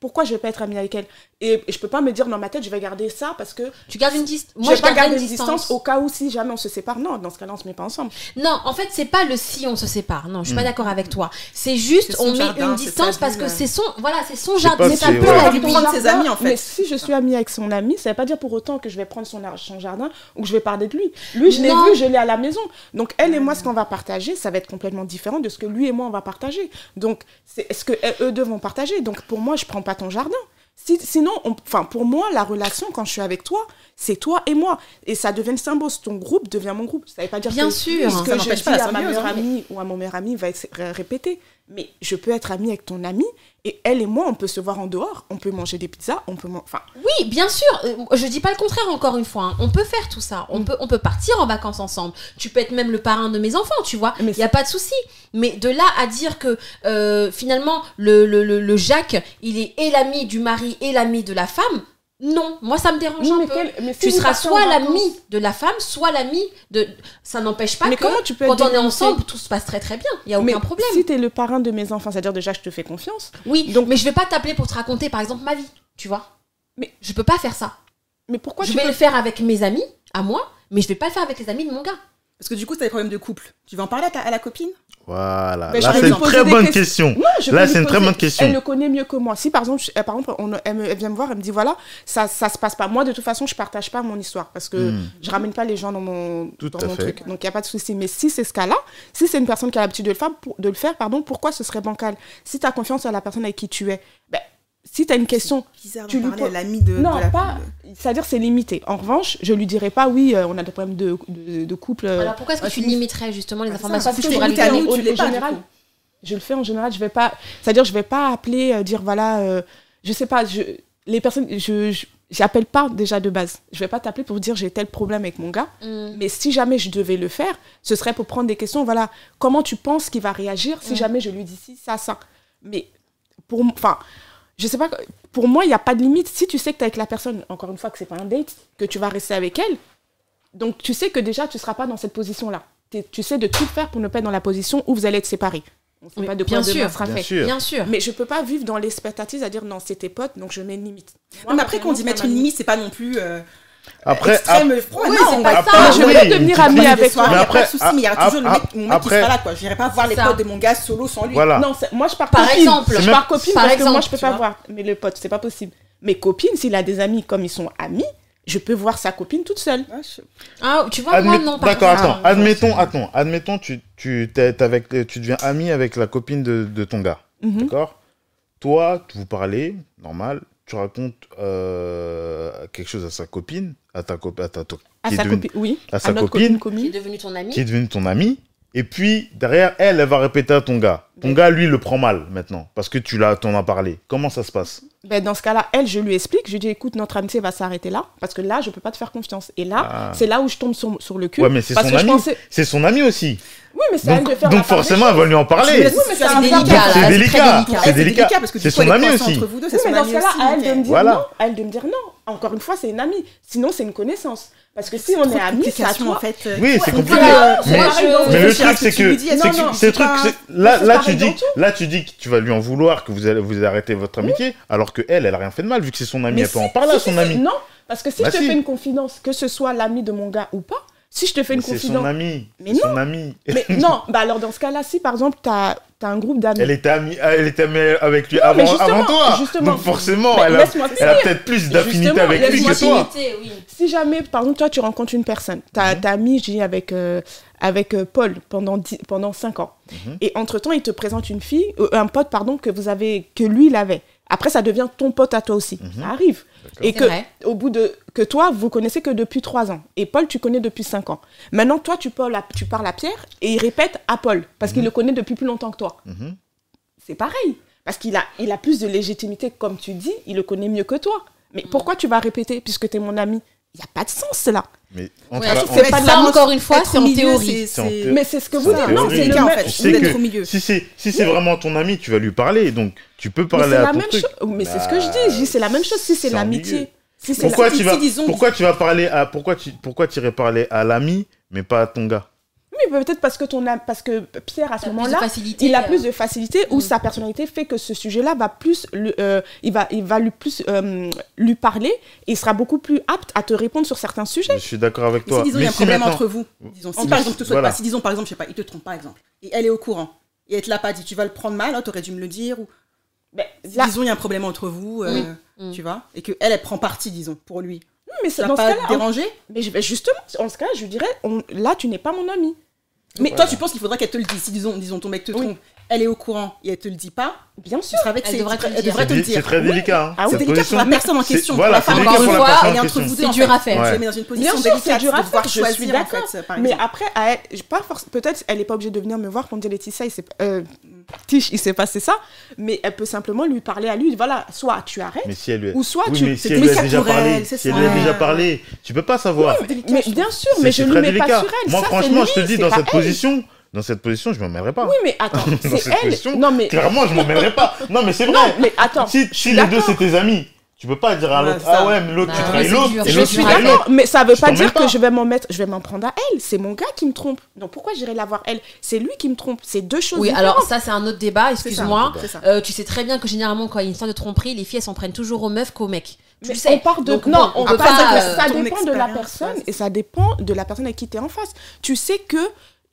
pourquoi je vais pas être amie avec elle? Et, et je peux pas me dire dans ma tête, je vais garder ça parce que Tu gardes une distance. je Moi, vais je pas garde garder une une distance au cas où si jamais on se sépare. Non, dans ce cas-là, on se met pas ensemble. Non, en fait, c'est pas le si on se sépare. Non, je suis pas Hmm. d'accord avec toi. C'est juste, on met jardin, une distance parce que c'est son, voilà, c'est son Je jardin. Mais ça peut la lui vie. prendre ses amis, en fait. Mais si je suis amie avec son ami, ça veut pas dire pour autant que je vais prendre son, ar- son jardin ou que je vais parler de lui. Lui, je l'ai vu, je l'ai à la maison. Donc, elle et moi, ce qu'on va partager, ça va être complètement différent de ce que lui et moi, on va partager. Donc, c'est ce que eux- eux deux vont partager? Donc, pour moi, je prends pas ton jardin. Si, sinon, on- enfin, pour moi, la relation, quand je suis avec toi, c'est toi et moi. Et ça devient une symbiose. Ton groupe devient mon groupe. Ça veut pas dire Bien que sûr. ce Ça que je dis pas à ma meilleure hein, mais- amie ou à mon meilleur ami va être ré- répété. Mais je peux être amie avec ton ami et elle et moi, on peut se voir en dehors. On peut manger des pizzas. On peut... Enfin, Oui, bien sûr. Euh, Je dis pas le contraire encore une fois. hein. On peut faire tout ça. On Mm. peut, on peut partir en vacances ensemble. Tu peux être même le parrain de mes enfants, tu vois. Il y a pas de souci. Mais de là à dire que euh, finalement le, le, le, le Jacques, il est et l'ami du mari et l'ami de la femme. Non, moi ça me dérange Oui, un mais peu. quel- mais si tu seras soit l'ami de la femme, soit l'ami de. Ça n'empêche pas Mais que comment tu peux quand on est ensemble, tout se passe très très bien. Il y a Mais aucun problème. Si t'es le parrain de mes enfants, c'est-à-dire déjà je te fais confiance. Oui, Donc- mais je vais pas t'appeler pour te raconter par exemple ma vie, tu vois. Mais- je peux pas faire ça. Mais pourquoi je tu vais peux- le faire avec mes amis, à moi, mais je vais pas le faire avec les amis de mon gars. Parce que du coup, t'as des problèmes de couple. Tu vas en parler à, ta- à la copine? Voilà. Mais je Là, c'est une très bonne question. Non, Là, c'est une très bonne question. Elle le connaît mieux que moi. Si par exemple, je- par exemple on- elle, me- elle vient me voir, elle me dit voilà, ça, ça se passe pas. Moi, de toute façon, je partage pas mon histoire parce que Hmm. je ramène pas les gens dans mon, Tout dans mon truc. Donc, il n'y a pas de souci. Mais si c'est ce cas-là, si c'est une personne qui a l'habitude de le faire, pour- de le faire pardon, pourquoi ce serait bancal? Si tu as confiance à la personne avec qui tu es, ben, si tu as une question, Bizarre Tu lui poses- l'ami de, non, de la pas. C'est-à-dire, c'est limité. En revanche, je lui dirais pas, oui, euh, on a des problèmes de, de, de couple. euh, Alors pourquoi est-ce que tu limiterais justement les ça, informations parce que que tu pourrais lui donner ou tu du général, je le fais en général. Je vais pas. C'est-à-dire, je vais pas appeler, euh, dire voilà, euh, je sais pas, je, les personnes, je, je- j'appelle pas déjà de base. Je vais pas t'appeler pour dire j'ai tel problème avec mon gars. Hmm. Mais si jamais je devais le faire, ce serait pour prendre des questions. Voilà, comment tu penses qu'il va réagir si Mm. jamais je lui dis ci, ça, ça. Mais pour, enfin, je sais pas. Pour moi, il n'y a pas de limite. Si tu sais que tu avec la personne, encore une fois, que c'est pas un date, que tu vas rester avec elle, donc tu sais que déjà tu seras pas dans cette position-là. Tu sais de tout faire pour ne pas être dans la position où vous allez être séparés. On sait Oui, pas de bien quoi sûr, sera Bien fait. sûr. Bien sûr. Mais je peux pas vivre dans l'expectative à dire non, c'est tes potes, donc je mets une limite. Moi, Non, mais après, quand on dit mettre une limite, c'est pas non plus euh, Après, extrême. ap- froid. Oui, non, c'est on pas va ça. pas- Je oui, vais devenir amie avec toi. a Mais pas de après, souci, mais il y aura toujours le mec, mon mec qui sera là, quoi. J'irai pas voir les potes de mon gars solo sans lui. Voilà. Non, moi je pars Par copine. exemple. je pars copine Par parce que moi exemple, je peux pas voir. Mais le pote, c'est pas possible. Mes copines, s'il a des amis comme ils sont amis, je peux voir sa copine toute seule. Ah, tu vois, moi non. par D'accord, exemple. attends. Admettons, attends. Admettons, tu, tu, t'es- avec, tu deviens ami avec la copine de, de ton gars. Mhm. D'accord? Toi, tu vous parlez, normal. Tu racontes euh, quelque chose à sa copine, à ta copine, à ta to- À sa devenue- copine, oui. à sa notre copine, Qui est commune. devenu ton ami qui est devenue ton amie. Et puis, derrière, elle, elle va répéter à ton gars. Ton gars, lui, le prend mal maintenant. Parce que tu l'as, t'en as parlé. Comment ça se passe? Ben, dans ce cas-là, elle, je lui explique. Je lui dis, écoute, notre amitié va s'arrêter là. Parce que là, je peux pas te faire confiance. Et là, Ah. c'est là où je tombe sur, sur le cul. Ouais, mais c'est son ami. pensais- C'est son ami aussi. Oui, mais c'est à elle Donc, de faire donc forcément, elle va lui en parler. Oui, mais c'est délicat. C'est délicat. C'est délicat. parce que du C'est son ami aussi. mais dans ce cas-là, à elle donc, de me dire Voilà. non, à elle de me dire non. Encore une fois, c'est une amie. Sinon, c'est une connaissance. Parce que si c'est on est amis, c'est à complications, toi. en fait. Oui, c'est compliqué. euh, Mais- Mais le truc, ce c'est que, c'est truc, là, là, tu dis, là, tu dis que tu vas lui en vouloir, que vous allez, vous arrêtez votre amitié, alors que elle, elle a rien fait de mal, vu que c'est son ami, Mais elle peut en parler à son si, ami. Non, parce que si Bah je te fais une confidence, que ce soit l'ami de mon gars ou pas, si je te fais Mais une C'est son confidence. ami, Mais c'est son ami. Mais [LAUGHS] non, bah alors dans ce cas-là, si par exemple, tu as, un groupe d'amis. Elle était amie, elle était amie avec lui Non, avant, mais justement, avant toi. justement. Donc forcément, Mais elle a, elle peut-être plus d'affinité avec lui que toi. Oui. Si jamais, par exemple, toi, tu rencontres une personne, t'as Mhm. as je dis, avec, euh, avec euh, Paul pendant, pendant 5 ans. Mhm. Et entre-temps, il te présente une fille, euh, un pote, pardon, que vous avez, que lui, il avait. Après, ça devient ton pote à toi aussi. Mhm. Ça arrive. Et que, vrai. au bout de, que toi, vous connaissez que depuis 3 ans. Et Paul, tu connais depuis 5 ans. Maintenant, toi, tu parles à, tu parles à Pierre et il répète à Paul, parce qu'il Mhm. le connaît depuis plus longtemps que toi. Mhm. C'est pareil. Parce qu'il a, il a plus de légitimité, comme tu dis, il le connaît mieux que toi. Mais pourquoi tu vas répéter, puisque tu es mon ami? Il n'y a pas de sens, là. Mais entre Ouais, pas de ça, la- encore une fois, c'est au en milieu, théorie. Mais c'est ce que vous dites. Non, c'est en fait. Vous êtes au milieu. si c'est si c'est vraiment ton ami, tu vas lui parler, donc tu peux parler à la ton truc. Mais c'est ce que je dis. Bah, Je dis, c'est la même chose si c'est l'amitié. Si c'est Pourquoi tu vas disons- pourquoi tu vas parler à pourquoi tu pourquoi tu irais parler à l'ami mais pas à ton gars? Mais peut-être parce que ton parce que Pierre à ce moment-là, il a euh. plus de facilité ou Mm. sa personnalité fait que ce sujet-là va plus, le- euh, il va, il va lui plus euh, lui parler et il sera beaucoup plus apte à te répondre sur certains sujets. Je suis d'accord avec Mais toi. si disons il y a un si problème maintenant- entre vous, disons, si par exemple, te souhaite voilà. pas, si disons par exemple, je sais pas, il te trompe par exemple, et elle est au courant, et elle te l'a pas dit, tu vas le prendre mal, tu aurais dû me le dire, ou Ben, si là- disons il y a un problème entre vous, euh, Mm. tu vois, et que elle, elle prend parti, disons, pour lui. mais Ça c'est va dans ce pas cas-là. te déranger Mais justement, en ce cas, je lui dirais, on- là, tu n'es pas mon ami. Mais Voilà. toi, tu penses qu'il faudra qu'elle te le dise, si disons, disons ton mec te Oui. Elle est au courant et elle te le dit pas, Bien tu sûr. seras avec Elle ses- devrait te le elle dire. devrait te le C'est c'est dire. très délicat. hein, Ah oui, C'est cette délicat pour la personne en question. Voilà, pour la c'est femme, encore une fois, elle est en entre question. vous deux. C'est dur à faire. La mets dans une position Bien sûr, c'est délicate dur à de devoir faire, je suis choisir, en fait, Mais après, elle- peut-être elle n'est pas obligée de venir me voir pour me dire Laetitia, il s'est, euh, Tiche, il s'est passé ça, mais elle peut simplement lui parler à lui. Voilà, soit tu arrêtes, Mais si elle lui a... ou soit Oui, tu. mais si c'est elle lui a délicat déjà pour parlé, elle, c'est si elle lui a déjà parlé, tu peux pas savoir. Mais bien sûr, mais je ne lui mets pas sur elle. Moi, Ça, franchement, je te dis, dans cette elle. position, dans cette position, je m'en mêlerai pas. Oui, mais attends, [LAUGHS] Dans c'est cette elle. position, Non, mais. Clairement, je m'en mêlerai pas. Non, mais c'est vrai. Non, mais attends. Si, si les deux c'est tes amis, tu peux pas dire à Ouais, l'autre, ah ouais, mais l'autre Bah, tu trahis l'autre, je suis d'accord, mais ça veut Je pas dire pas. que je vais m'en mettre, je vais m'en prendre à elle. C'est mon gars qui me trompe. Donc pourquoi j'irai la voir elle? C'est lui qui me trompe. C'est deux choses Oui, différentes. alors ça, c'est un autre débat, excuse-moi. Euh, tu sais très bien que généralement, quand il y a une histoire de tromperie, les filles, elles s'en prennent toujours aux meufs qu'aux mecs. Tu Mais sais. on part de Donc, non, on on peut peut pas. pas, ça, euh, ça dépend de la personne et ça dépend de la personne avec qui tu es en face. Tu sais que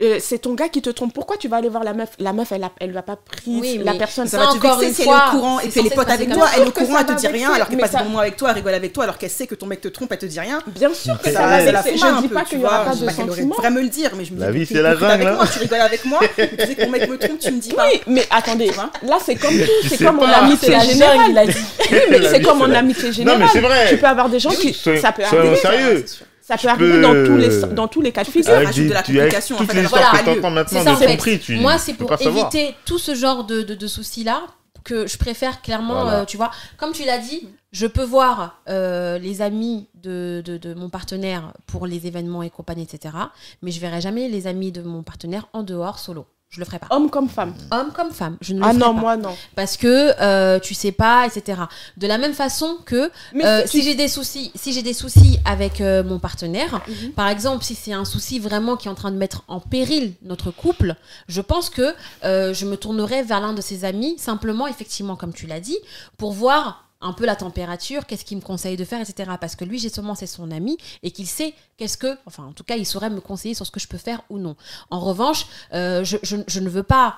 euh, c'est ton gars qui te trompe. Pourquoi tu vas aller voir la meuf? La meuf, elle a, elle lui a pas pris Oui, la personne. Ça Ça, va te vexer si elle fois, est au courant et c'est puis elle est censé pote se avec toi, elle est au courant, elle te dit rien alors qu'elle passe bons moments avec toi, elle rigole avec toi alors qu'elle sait que ton mec te trompe, elle te dit rien. Bien sûr que ça la- va la Je un dis pas tu qu'il y aura vois, pas de devrait me le dire, mais je me La dis, vie, t'es c'est la jungle, moi, hein. Tu rigoles avec moi, [LAUGHS] tu sais que mon mec me trompe, tu me dis pas. Oui, mais attendez, là c'est comme tout, c'est comme en pas, amitié c'est la générale. Oui, mais [LAUGHS] La c'est vie, comme la- amitié Non, générale. mais c'est vrai. Tu peux avoir des gens qui. Ça peut arriver. sérieux. Ça peut Tu arriver peux- dans tous les dans tous les cas de figure. Rajoute de la complication, en toutes fait, les elle histoires va que t'entends C'est maintenant ça, en de tu Moi, c'est pour savoir. éviter tout ce genre de, de, de soucis-là que je préfère clairement, Voilà. euh, tu vois, comme tu l'as dit, je peux voir euh, les amis de, de, de mon partenaire pour les événements et compagnie, etc. Mais je verrai jamais les amis de mon partenaire en dehors, solo. Je le ferai pas. Homme comme femme. Homme comme femme, je ne le Ah ferai non, pas. moi non. Parce que euh, tu sais pas, etc. De la même façon que euh, si si j'ai des soucis, si j'ai des soucis avec euh, mon partenaire, Mhm. par exemple, si c'est un souci vraiment qui est en train de mettre en péril notre couple, je pense que euh, je me tournerai vers l'un de ses amis, simplement, effectivement, comme tu l'as dit, pour voir un peu la température, qu'est-ce qu'il me conseille de faire, etc. Parce que lui, justement, c'est son ami et qu'il sait qu'est-ce que, enfin, en tout cas, il saurait me conseiller sur ce que je peux faire ou non. En revanche, euh, je, je- je ne veux pas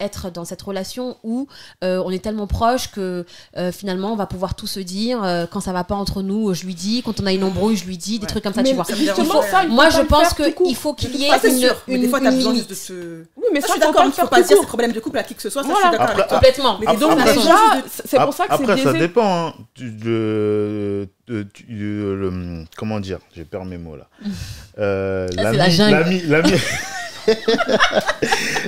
être dans cette relation où euh, on est tellement proche que euh, finalement, on va pouvoir tout se dire. euh, quand ça va pas entre nous, je lui dis. Quand on a une embrouille, je lui dis. Des Ouais. trucs comme ça, Mais tu vois. ça ça, il Moi, je pense qu'il faut qu'il y ait Ah, une, mais une, des fois, t'as une besoin limite. juste de se. Oui, mais Ça, ça, je suis d'accord, pas il le faut pas dire c'est problème de couple à qui que ce soit, ça je suis d'accord. Complètement. Mais façon. Déjà, c'est pour ça que c'est Après, ça biaisé. Hein, du- de, de- du- de- le- comment dire J'ai perdu mes mots là. [LAUGHS] Euh, Ah, [LAUGHS]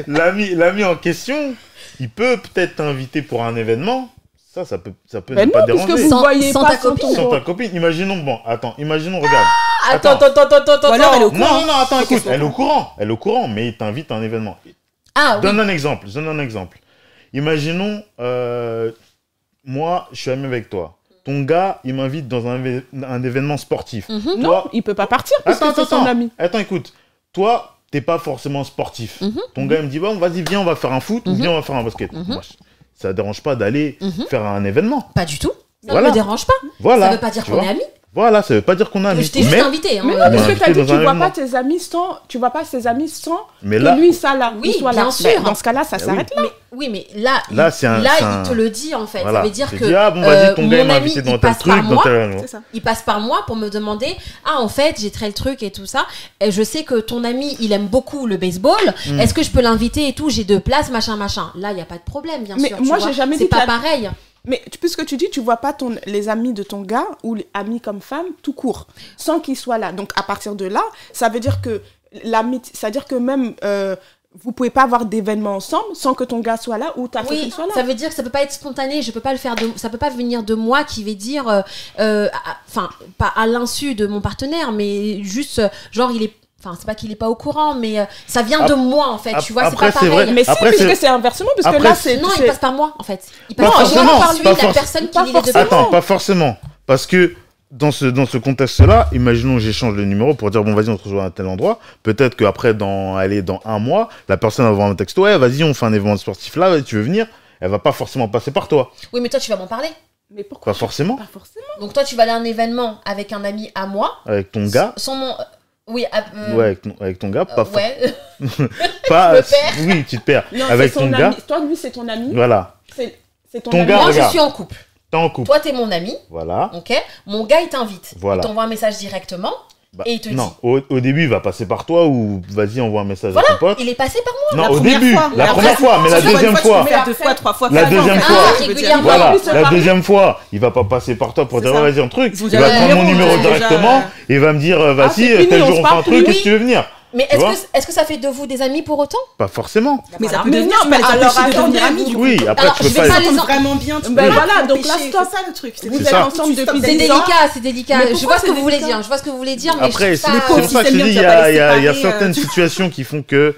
l'ami, l'ami, en question, il peut peut-être t'inviter pour un événement. Ça, ça peut, ça peut non, pas puisque déranger. vous Sans- voyez sans pas ta sans copine. Sans ta copine, imaginons, bon, attends, imaginons, regarde. Attends, Attends. attends, attends, attends, alors, elle est au attends. Non, courant. non, non, attends, écoute, elle est au courant, elle est au courant, mais il t'invite à un événement. Ah oui. Donne un exemple, donne un exemple. Imaginons, euh, moi, je suis ami avec toi. Ton gars, il m'invite dans un, événement sportif. Mhm. Non, Toi- il peut pas partir parce Attends, que c'est son ami. Attends, écoute. Toi, t'es pas forcément sportif. Mhm. Ton gars, il me dit, bon, vas-y, viens, on va faire un foot ou Mhm. viens, on va faire un basket. Moi, ça dérange pas d'aller faire un événement. Pas du tout. Ça Voilà. ne me dérange pas. Voilà. ça veut pas dire qu'on est amis. Voilà, ça veut pas dire qu'on est amis. Je t'ai juste Mais, invité. hein. Mais non, parce que invité t'as dit tu un vois pas tes amis sans, tu vois pas ses amis sans mais que lui ça là, Oui, il soit bien là. sûr. Mais dans ce cas-là, ça Eh oui. s'arrête là. Mais, oui, mais là, Là, il, c'est un- là, c'est il un- te le dit en fait. voilà. Ça veut dire que dis, ah bon, euh, vas-y, ton gars, il mon ami, il dans tel passe truc, par moi. tel. C'est il passe par moi pour me demander Ah, en fait, j'ai tel truc et tout ça. Et je sais que ton ami, il aime beaucoup le baseball. Mm. Est-ce que je peux l'inviter et tout? J'ai deux places, machin, machin. Là, il n'y a pas de problème, bien Mais sûr. tu moi, j'ai jamais C'est dit pas que la- pareil. Mais puisque tu dis, tu vois pas ton, les amis de ton gars ou les amis comme femme tout court, sans qu'ils soient là. Donc à partir de là, ça veut dire que l'amitié, ça veut dire que même euh, vous pouvez pas avoir d'événements ensemble sans que ton gars soit là ou ta Oui, soit là. ça veut dire que ça peut pas être spontané. Je peux pas le faire. De, ça peut pas venir de moi qui vais dire, euh, euh, enfin, pas à l'insu de mon partenaire, mais juste euh, genre il est. Enfin, c'est pas qu'il est pas au courant, mais euh, ça vient de moi en fait. tu vois, c'est pas pareil. vrai. Mais si, puisque c'est- inversement, parce que là c'est-. Non, il passe par moi en fait. Il Pas passe par forcément, moi, par pas lui, la personne qui pas deux forcément. Attends, pas forcément. Parce que dans ce, dans ce contexte-là, imaginons j'échange le numéro pour dire bon vas-y on se rejoint à tel endroit. Peut-être qu'après dans allez, dans un mois, la personne va voir un texto ouais vas-y on fait un événement sportif là, tu veux venir? Elle va pas forcément passer par toi, Oui, mais toi, tu vas m'en parler. Mais pourquoi? Pas forcément Pas forcément. Donc, toi, tu vas aller à un événement avec un ami à moi. avec ton gars. Sans mon. Euh, Oui, à- euh, Ouais, avec ton, avec ton gars, euh, pas for- ouais. [LAUGHS] pas je me perds. oui, tu te perds. Non, avec ton gars, ami. Toi, lui, c'est ton ami. voilà. C'est ton, Ton ami. gars, Moi, je suis en couple. T'es en couple. Toi, t'es mon ami. Voilà. Ok Mon gars, il t'invite. Voilà. Il t'envoie un message directement. Bah, Et il te non, dit. au, au début, il va passer par toi ou vas-y, envoie un message Voilà, à ton pote. Il est passé par moi. Non, La au première début, fois. la première fois, mais la deuxième fois, tu fois. peux faire deux fois, trois fois. La deuxième fois. Voilà, la deuxième fois, il va pas passer par toi pour dire vas-y un truc. Il va prendre mon numéro, directement euh, et il va me dire euh, Ah, vas-y, tel jour on fait un truc, est-ce que tu veux venir? Mais est-ce que, est-ce que ça fait de vous des amis pour autant? Pas forcément. Mais ça peut Mais devenir, non, mais alors, de devenir amis du coup. Oui, après Alors, tu je peux vais pas. les en- vraiment bien. tu Ben peux voilà, pas donc là. C'est ça le truc. Vous êtes ensemble depuis C'est délicat, c'est délicat. Je vois ce que vous voulez dire. Je vois ce que vous voulez dire, Après, je c'est pour ça... que je dis, il y a, euh, certaines tu- situations qui font que.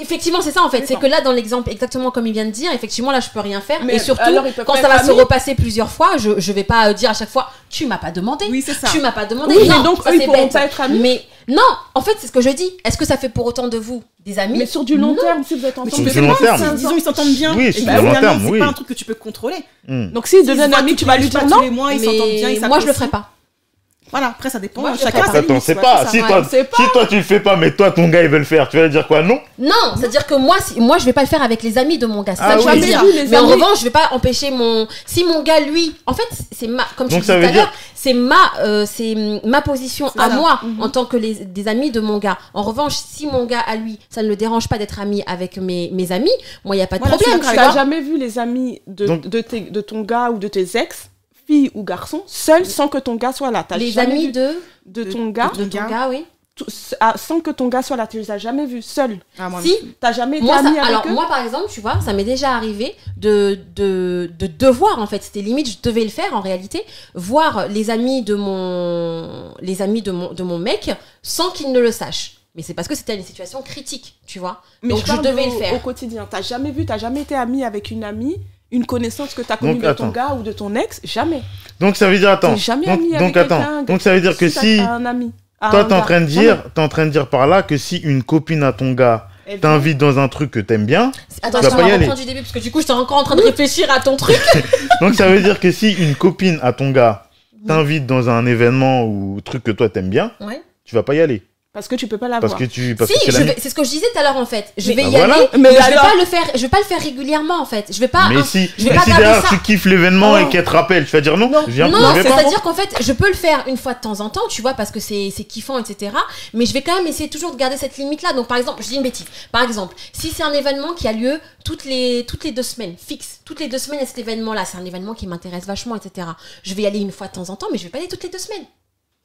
Effectivement, c'est ça en fait. C'est que là, dans l'exemple, exactement comme il vient de dire, effectivement, là, je peux rien faire. Mais et surtout, quand ça va se repasser plusieurs fois, je, je vais pas euh, dire à chaque fois, tu m'as pas demandé. Oui, c'est ça. Tu m'as pas demandé. Oui, non, mais donc, ça eux, ils c'est pourront bête. pas être amis. Mais non, en fait, c'est ce que je dis. Est-ce que ça fait pour autant de vous des amis? Mais sur du long Non. terme, si vous êtes ensemble Sur du long terme. si, disons ils s'entendent bien. Oui, sur du long terme, C'est pas un truc que tu peux contrôler. Hmm. Donc, s'ils S'ils deviennent amis, tu vas lui dire non tous les mois, ils Mais s'entendent bien, ils moi, je le ferai pas. Voilà, après ça dépend. Moi, je Chacun c'est pas. Si toi, si toi tu le fais pas, mais toi ton gars il veut le faire, tu vas lui dire quoi Non? Non, c'est-à-dire que moi, si, moi, je vais pas le faire avec les amis de mon gars. C'est Ah ça que je oui. veux dire. Mais en revanche, je vais pas empêcher mon. Si mon gars, lui, en fait, c'est ma, comme tu Donc disais tout à l'heure, c'est ma, euh, c'est ma position à moi Mhm. en tant que les, des amis de mon gars. En revanche, si mon gars à lui, ça ne le dérange pas d'être ami avec mes, mes amis, moi, il y a pas de Voilà, je problème. Tu n'as jamais vu les amis de, Donc- de, tes- de ton gars ou de tes ex, filles ou garçons, seuls sans que ton gars soit là. T'as Les amis de, de ton gars, de ton gars, oui. tout- ah, sans que ton gars soit là. Tu les as jamais vus seuls. Ah, moi, Si, T'as jamais été Moi, ça- ami avec alors eux? moi par exemple, tu vois, ça m'est déjà arrivé de, de, de devoir en fait, c'était limite, je devais le faire en réalité, voir les amis de mon, les amis de mon, de mon mec sans qu'ils ne le sachent. Mais c'est parce que c'était une situation critique, tu vois. Donc je, devais au, le faire. Au quotidien, t'as jamais vu, t'as jamais été ami avec une amie, une connaissance que t'as connue Donc, de attends. ton gars ou de ton ex, jamais. Donc ça veut dire attends. Jamais Donc, ami donc avec attends. Donc ça veut dire que si un ami. toi un t'es en train de dire, t'es en train de dire par là que si une copine à ton gars t'invite dans un truc que t'aimes bien, Attends, Tu je vas pas y aller. reprendre du début parce que du coup, j'étais encore en train de réfléchir à ton truc. [LAUGHS] donc ça veut dire que si une copine à ton gars t'invite dans un événement ou truc que toi t'aimes bien, Ouais. tu vas pas y aller Parce que tu peux pas la parce que tu parce que Si, c'est ce que je disais tout à l'heure en fait. Je Mais- vais Bah y voilà. aller, Mais mais, je vais pas le faire. Je vais pas le faire régulièrement en fait. Je vais pas. Mais un- si, je vais mais pas si derrière ça. tu kiffes l'événement Oh. et qu'elle te rappelle, tu vas dire non, Non. je c'est-à-dire qu'en fait, je peux le faire une fois de temps en temps, tu vois, parce que c'est c'est kiffant, etc. Mais je vais quand même essayer toujours de garder cette limite-là. Donc, par exemple, je dis une bêtise. Par exemple, si c'est un événement qui a lieu toutes les, toutes les deux semaines, fixe, toutes les deux semaines, a cet événement-là, c'est un événement qui m'intéresse vachement, etc. Je vais y aller une fois de temps en temps, mais je vais pas aller toutes les deux semaines.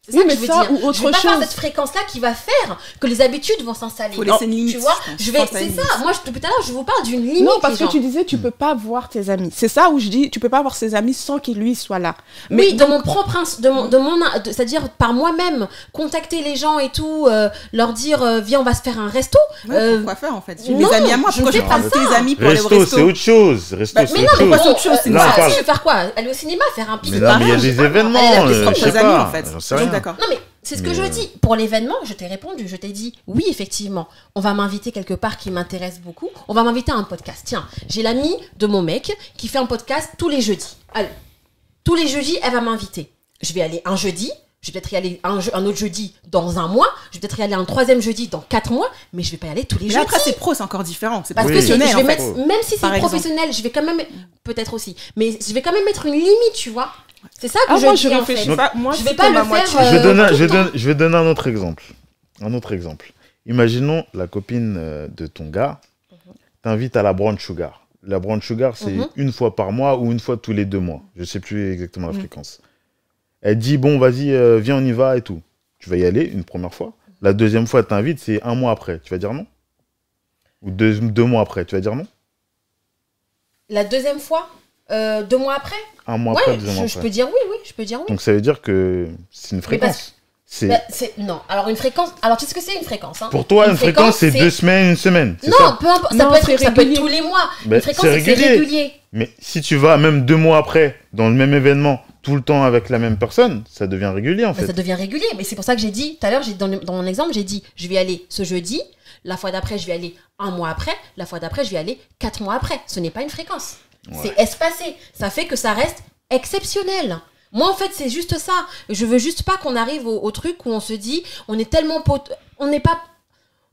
C'est Oui, ça que mais je veux ça, dire. ou autre je vais pas faire chose. cette fréquence-là qui va faire que les habitudes vont s'installer. Faut laisser une Tu limite. vois, je vais, c'est ça. Moi, je, depuis tout à l'heure, je vous parle d'une limite. Non, parce que gens. tu disais, tu peux pas voir tes amis. C'est ça où je dis, tu peux pas voir ses amis sans qu'il lui soit là. oui, donc- de mon propre, de mon, de c'est-à-dire par moi-même, contacter les gens et tout, euh, leur dire, euh, viens, on va se faire un resto. Ouais, Euh, pourquoi faire en fait? J'ai mes amis à moi, je pourquoi ne je fais prends pas tes ça. amis pour aller au Resto, resto? c'est autre chose. Resto, Bah, c'est mais non, mais chose. c'est autre chose, c'est tu veux faire quoi? Aller au cinéma, faire un Mais pique mais il y a des événements, euh, je sais pas, d'accord. Non, mais c'est ce que Mais, je euh, dis. Pour l'événement, je t'ai répondu. Je t'ai dit, oui, effectivement, on va m'inviter quelque part qui m'intéresse beaucoup. On va m'inviter à un podcast. Tiens, j'ai l'amie de mon mec qui fait un podcast tous les jeudis. Allez, tous les jeudis, elle va m'inviter. Je vais aller un jeudi. Je vais peut-être y aller un, je- un autre jeudi dans un mois. Je vais peut-être y aller un troisième jeudi dans quatre mois. Mais je vais pas y aller tous les Mais jeudis. après, c'est pro, c'est encore différent. C'est que je vais en fait. mettre, même si c'est professionnel, je vais quand même, peut-être aussi, mais je vais quand même mettre une limite, tu vois. C'est ça que Ah, je moi, dis, je en réfléchis fait. pas. Moi, Je vais pas le faire, Je vais, Euh, donner, je, vais donner- temps. je vais donner un autre exemple. Un autre exemple. Imaginons la copine euh, de ton gars t'invite à la brown sugar. La brown sugar, c'est Mhm. une fois par mois ou une fois tous les deux mois. Je sais plus exactement la Mhm. fréquence. Elle dit bon, vas-y, euh, viens, on y va et tout. Tu vas y aller une première fois. La deuxième fois, elle t'invite, c'est un mois après. Tu vas dire non? Ou deux, deux mois après, tu vas dire non? La deuxième fois, euh, deux mois après, Un mois après, deux mois je, après. peux dire oui, oui, je peux dire oui. Donc ça veut dire que c'est une fréquence. C'est Bah, c'est non. Alors une fréquence. Alors tu sais ce que c'est une fréquence hein? Pour toi, une, une fréquence, fréquence, c'est c'est- deux semaines, une semaine. C'est Non, ça? peu importe. Ça Non, peut être, ça peut être tous les mois. Ben, une fréquence, c'est c'est régulier. régulier. Mais si tu vas même deux mois après, dans le même événement, tout le temps avec la même personne, ça devient régulier en Mais fait. ça devient régulier. Mais c'est pour ça que j'ai dit, tout à l'heure, j'ai- dans, le- dans mon exemple, j'ai dit, je vais aller ce jeudi, la fois d'après, je vais aller un mois après, la fois d'après, je vais aller quatre mois après. Ce n'est pas une fréquence. Ouais. C'est espacé. Ça fait que ça reste exceptionnel. Moi, en fait, c'est juste ça. Je veux juste pas qu'on arrive au, au truc où on se dit, on est tellement pote. On n'est pas.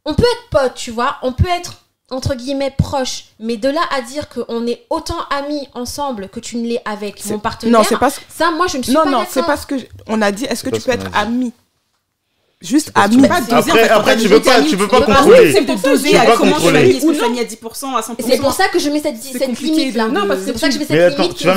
On peut être pote, tu vois. On peut être, entre guillemets, proche. Mais de là à dire qu'on est autant amis ensemble que tu ne l'es avec mon partenaire. Non, c'est pas ce- Ça, moi, je ne suis Non, pas non, d'accord. c'est pas ce que. je- On a dit, est-ce que tu peux être ami? Juste dit. doser, Après- en fait, après, tu peux pas- tu peux pas contrôler. C'est à. Fanny, est-ce que Ou non. Fanny à 10% à 100% Et c'est pour ça que je mets cette, limite là. Non, parce que c'est pour ça que je mets Mais cette attends, limite tu qui vas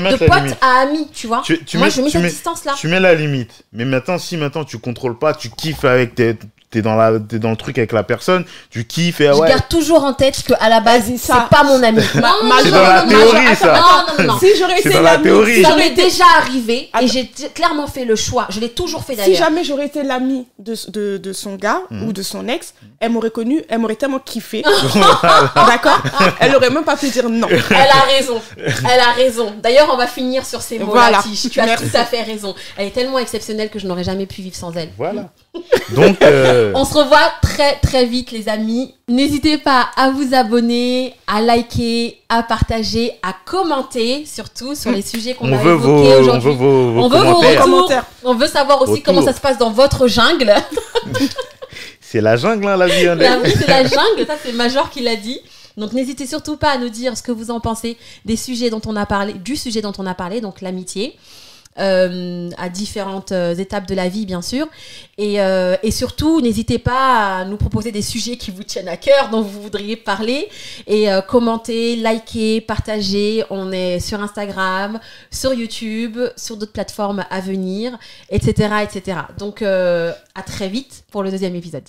mettre de pote à ami, tu vois. Tu, tu Moi, mets, je mets cette mets- distance là. Tu mets la limite. Mais maintenant, si maintenant tu contrôles pas, tu kiffes avec tes. T'es dans, la, t'es dans le truc avec la personne, tu kiffes et ah Je ouais. garde toujours en tête que à la base, c'est pas mon ami. Non, non, ma- non, C'est non, dans la non, théorie, non, ça. Non, non, non. Si j'aurais C'est été dans la l'ami, théorie. si Ça j'aurais m'est déjà arrivé et j'ai clairement fait le choix. Je l'ai toujours fait Si d'ailleurs. jamais j'aurais été l'ami de, de, de son gars Mhm. ou de son ex, elle m'aurait connu, elle m'aurait tellement kiffé. [LAUGHS] D'accord? Elle aurait même pas pu dire non. Elle a raison. Elle a raison. D'ailleurs, on va finir sur ces mots-là, Voilà. Tige. Tu as Merci. tout à fait raison. Elle est tellement exceptionnelle que je n'aurais jamais pu vivre sans elle. Voilà. [LAUGHS] Donc, euh, On se revoit très très vite les amis. N'hésitez pas à vous abonner, à liker, à partager, à commenter surtout sur les sujets qu'on on, a veut évoqués vos, on aujourd'hui. veut vos, vos On veut vos commentaires. On veut savoir aussi Retour. comment ça se passe dans votre jungle. [LAUGHS] C'est la jungle, hein, la vie. hein. La vie, c'est la [LAUGHS] jungle, ça c'est Major qui l'a dit. Donc n'hésitez surtout pas à nous dire ce que vous en pensez des sujets dont on a parlé, du sujet dont on a parlé, donc l'amitié. Euh, à différentes euh, étapes de la vie, bien sûr. Et, euh, et surtout, n'hésitez pas à nous proposer des sujets qui vous tiennent à cœur, dont vous voudriez parler. Et euh, commenter, liker, partager. On est sur Instagram, sur YouTube, sur d'autres plateformes à venir, etc. etc. Donc, euh, à très vite pour le deuxième épisode.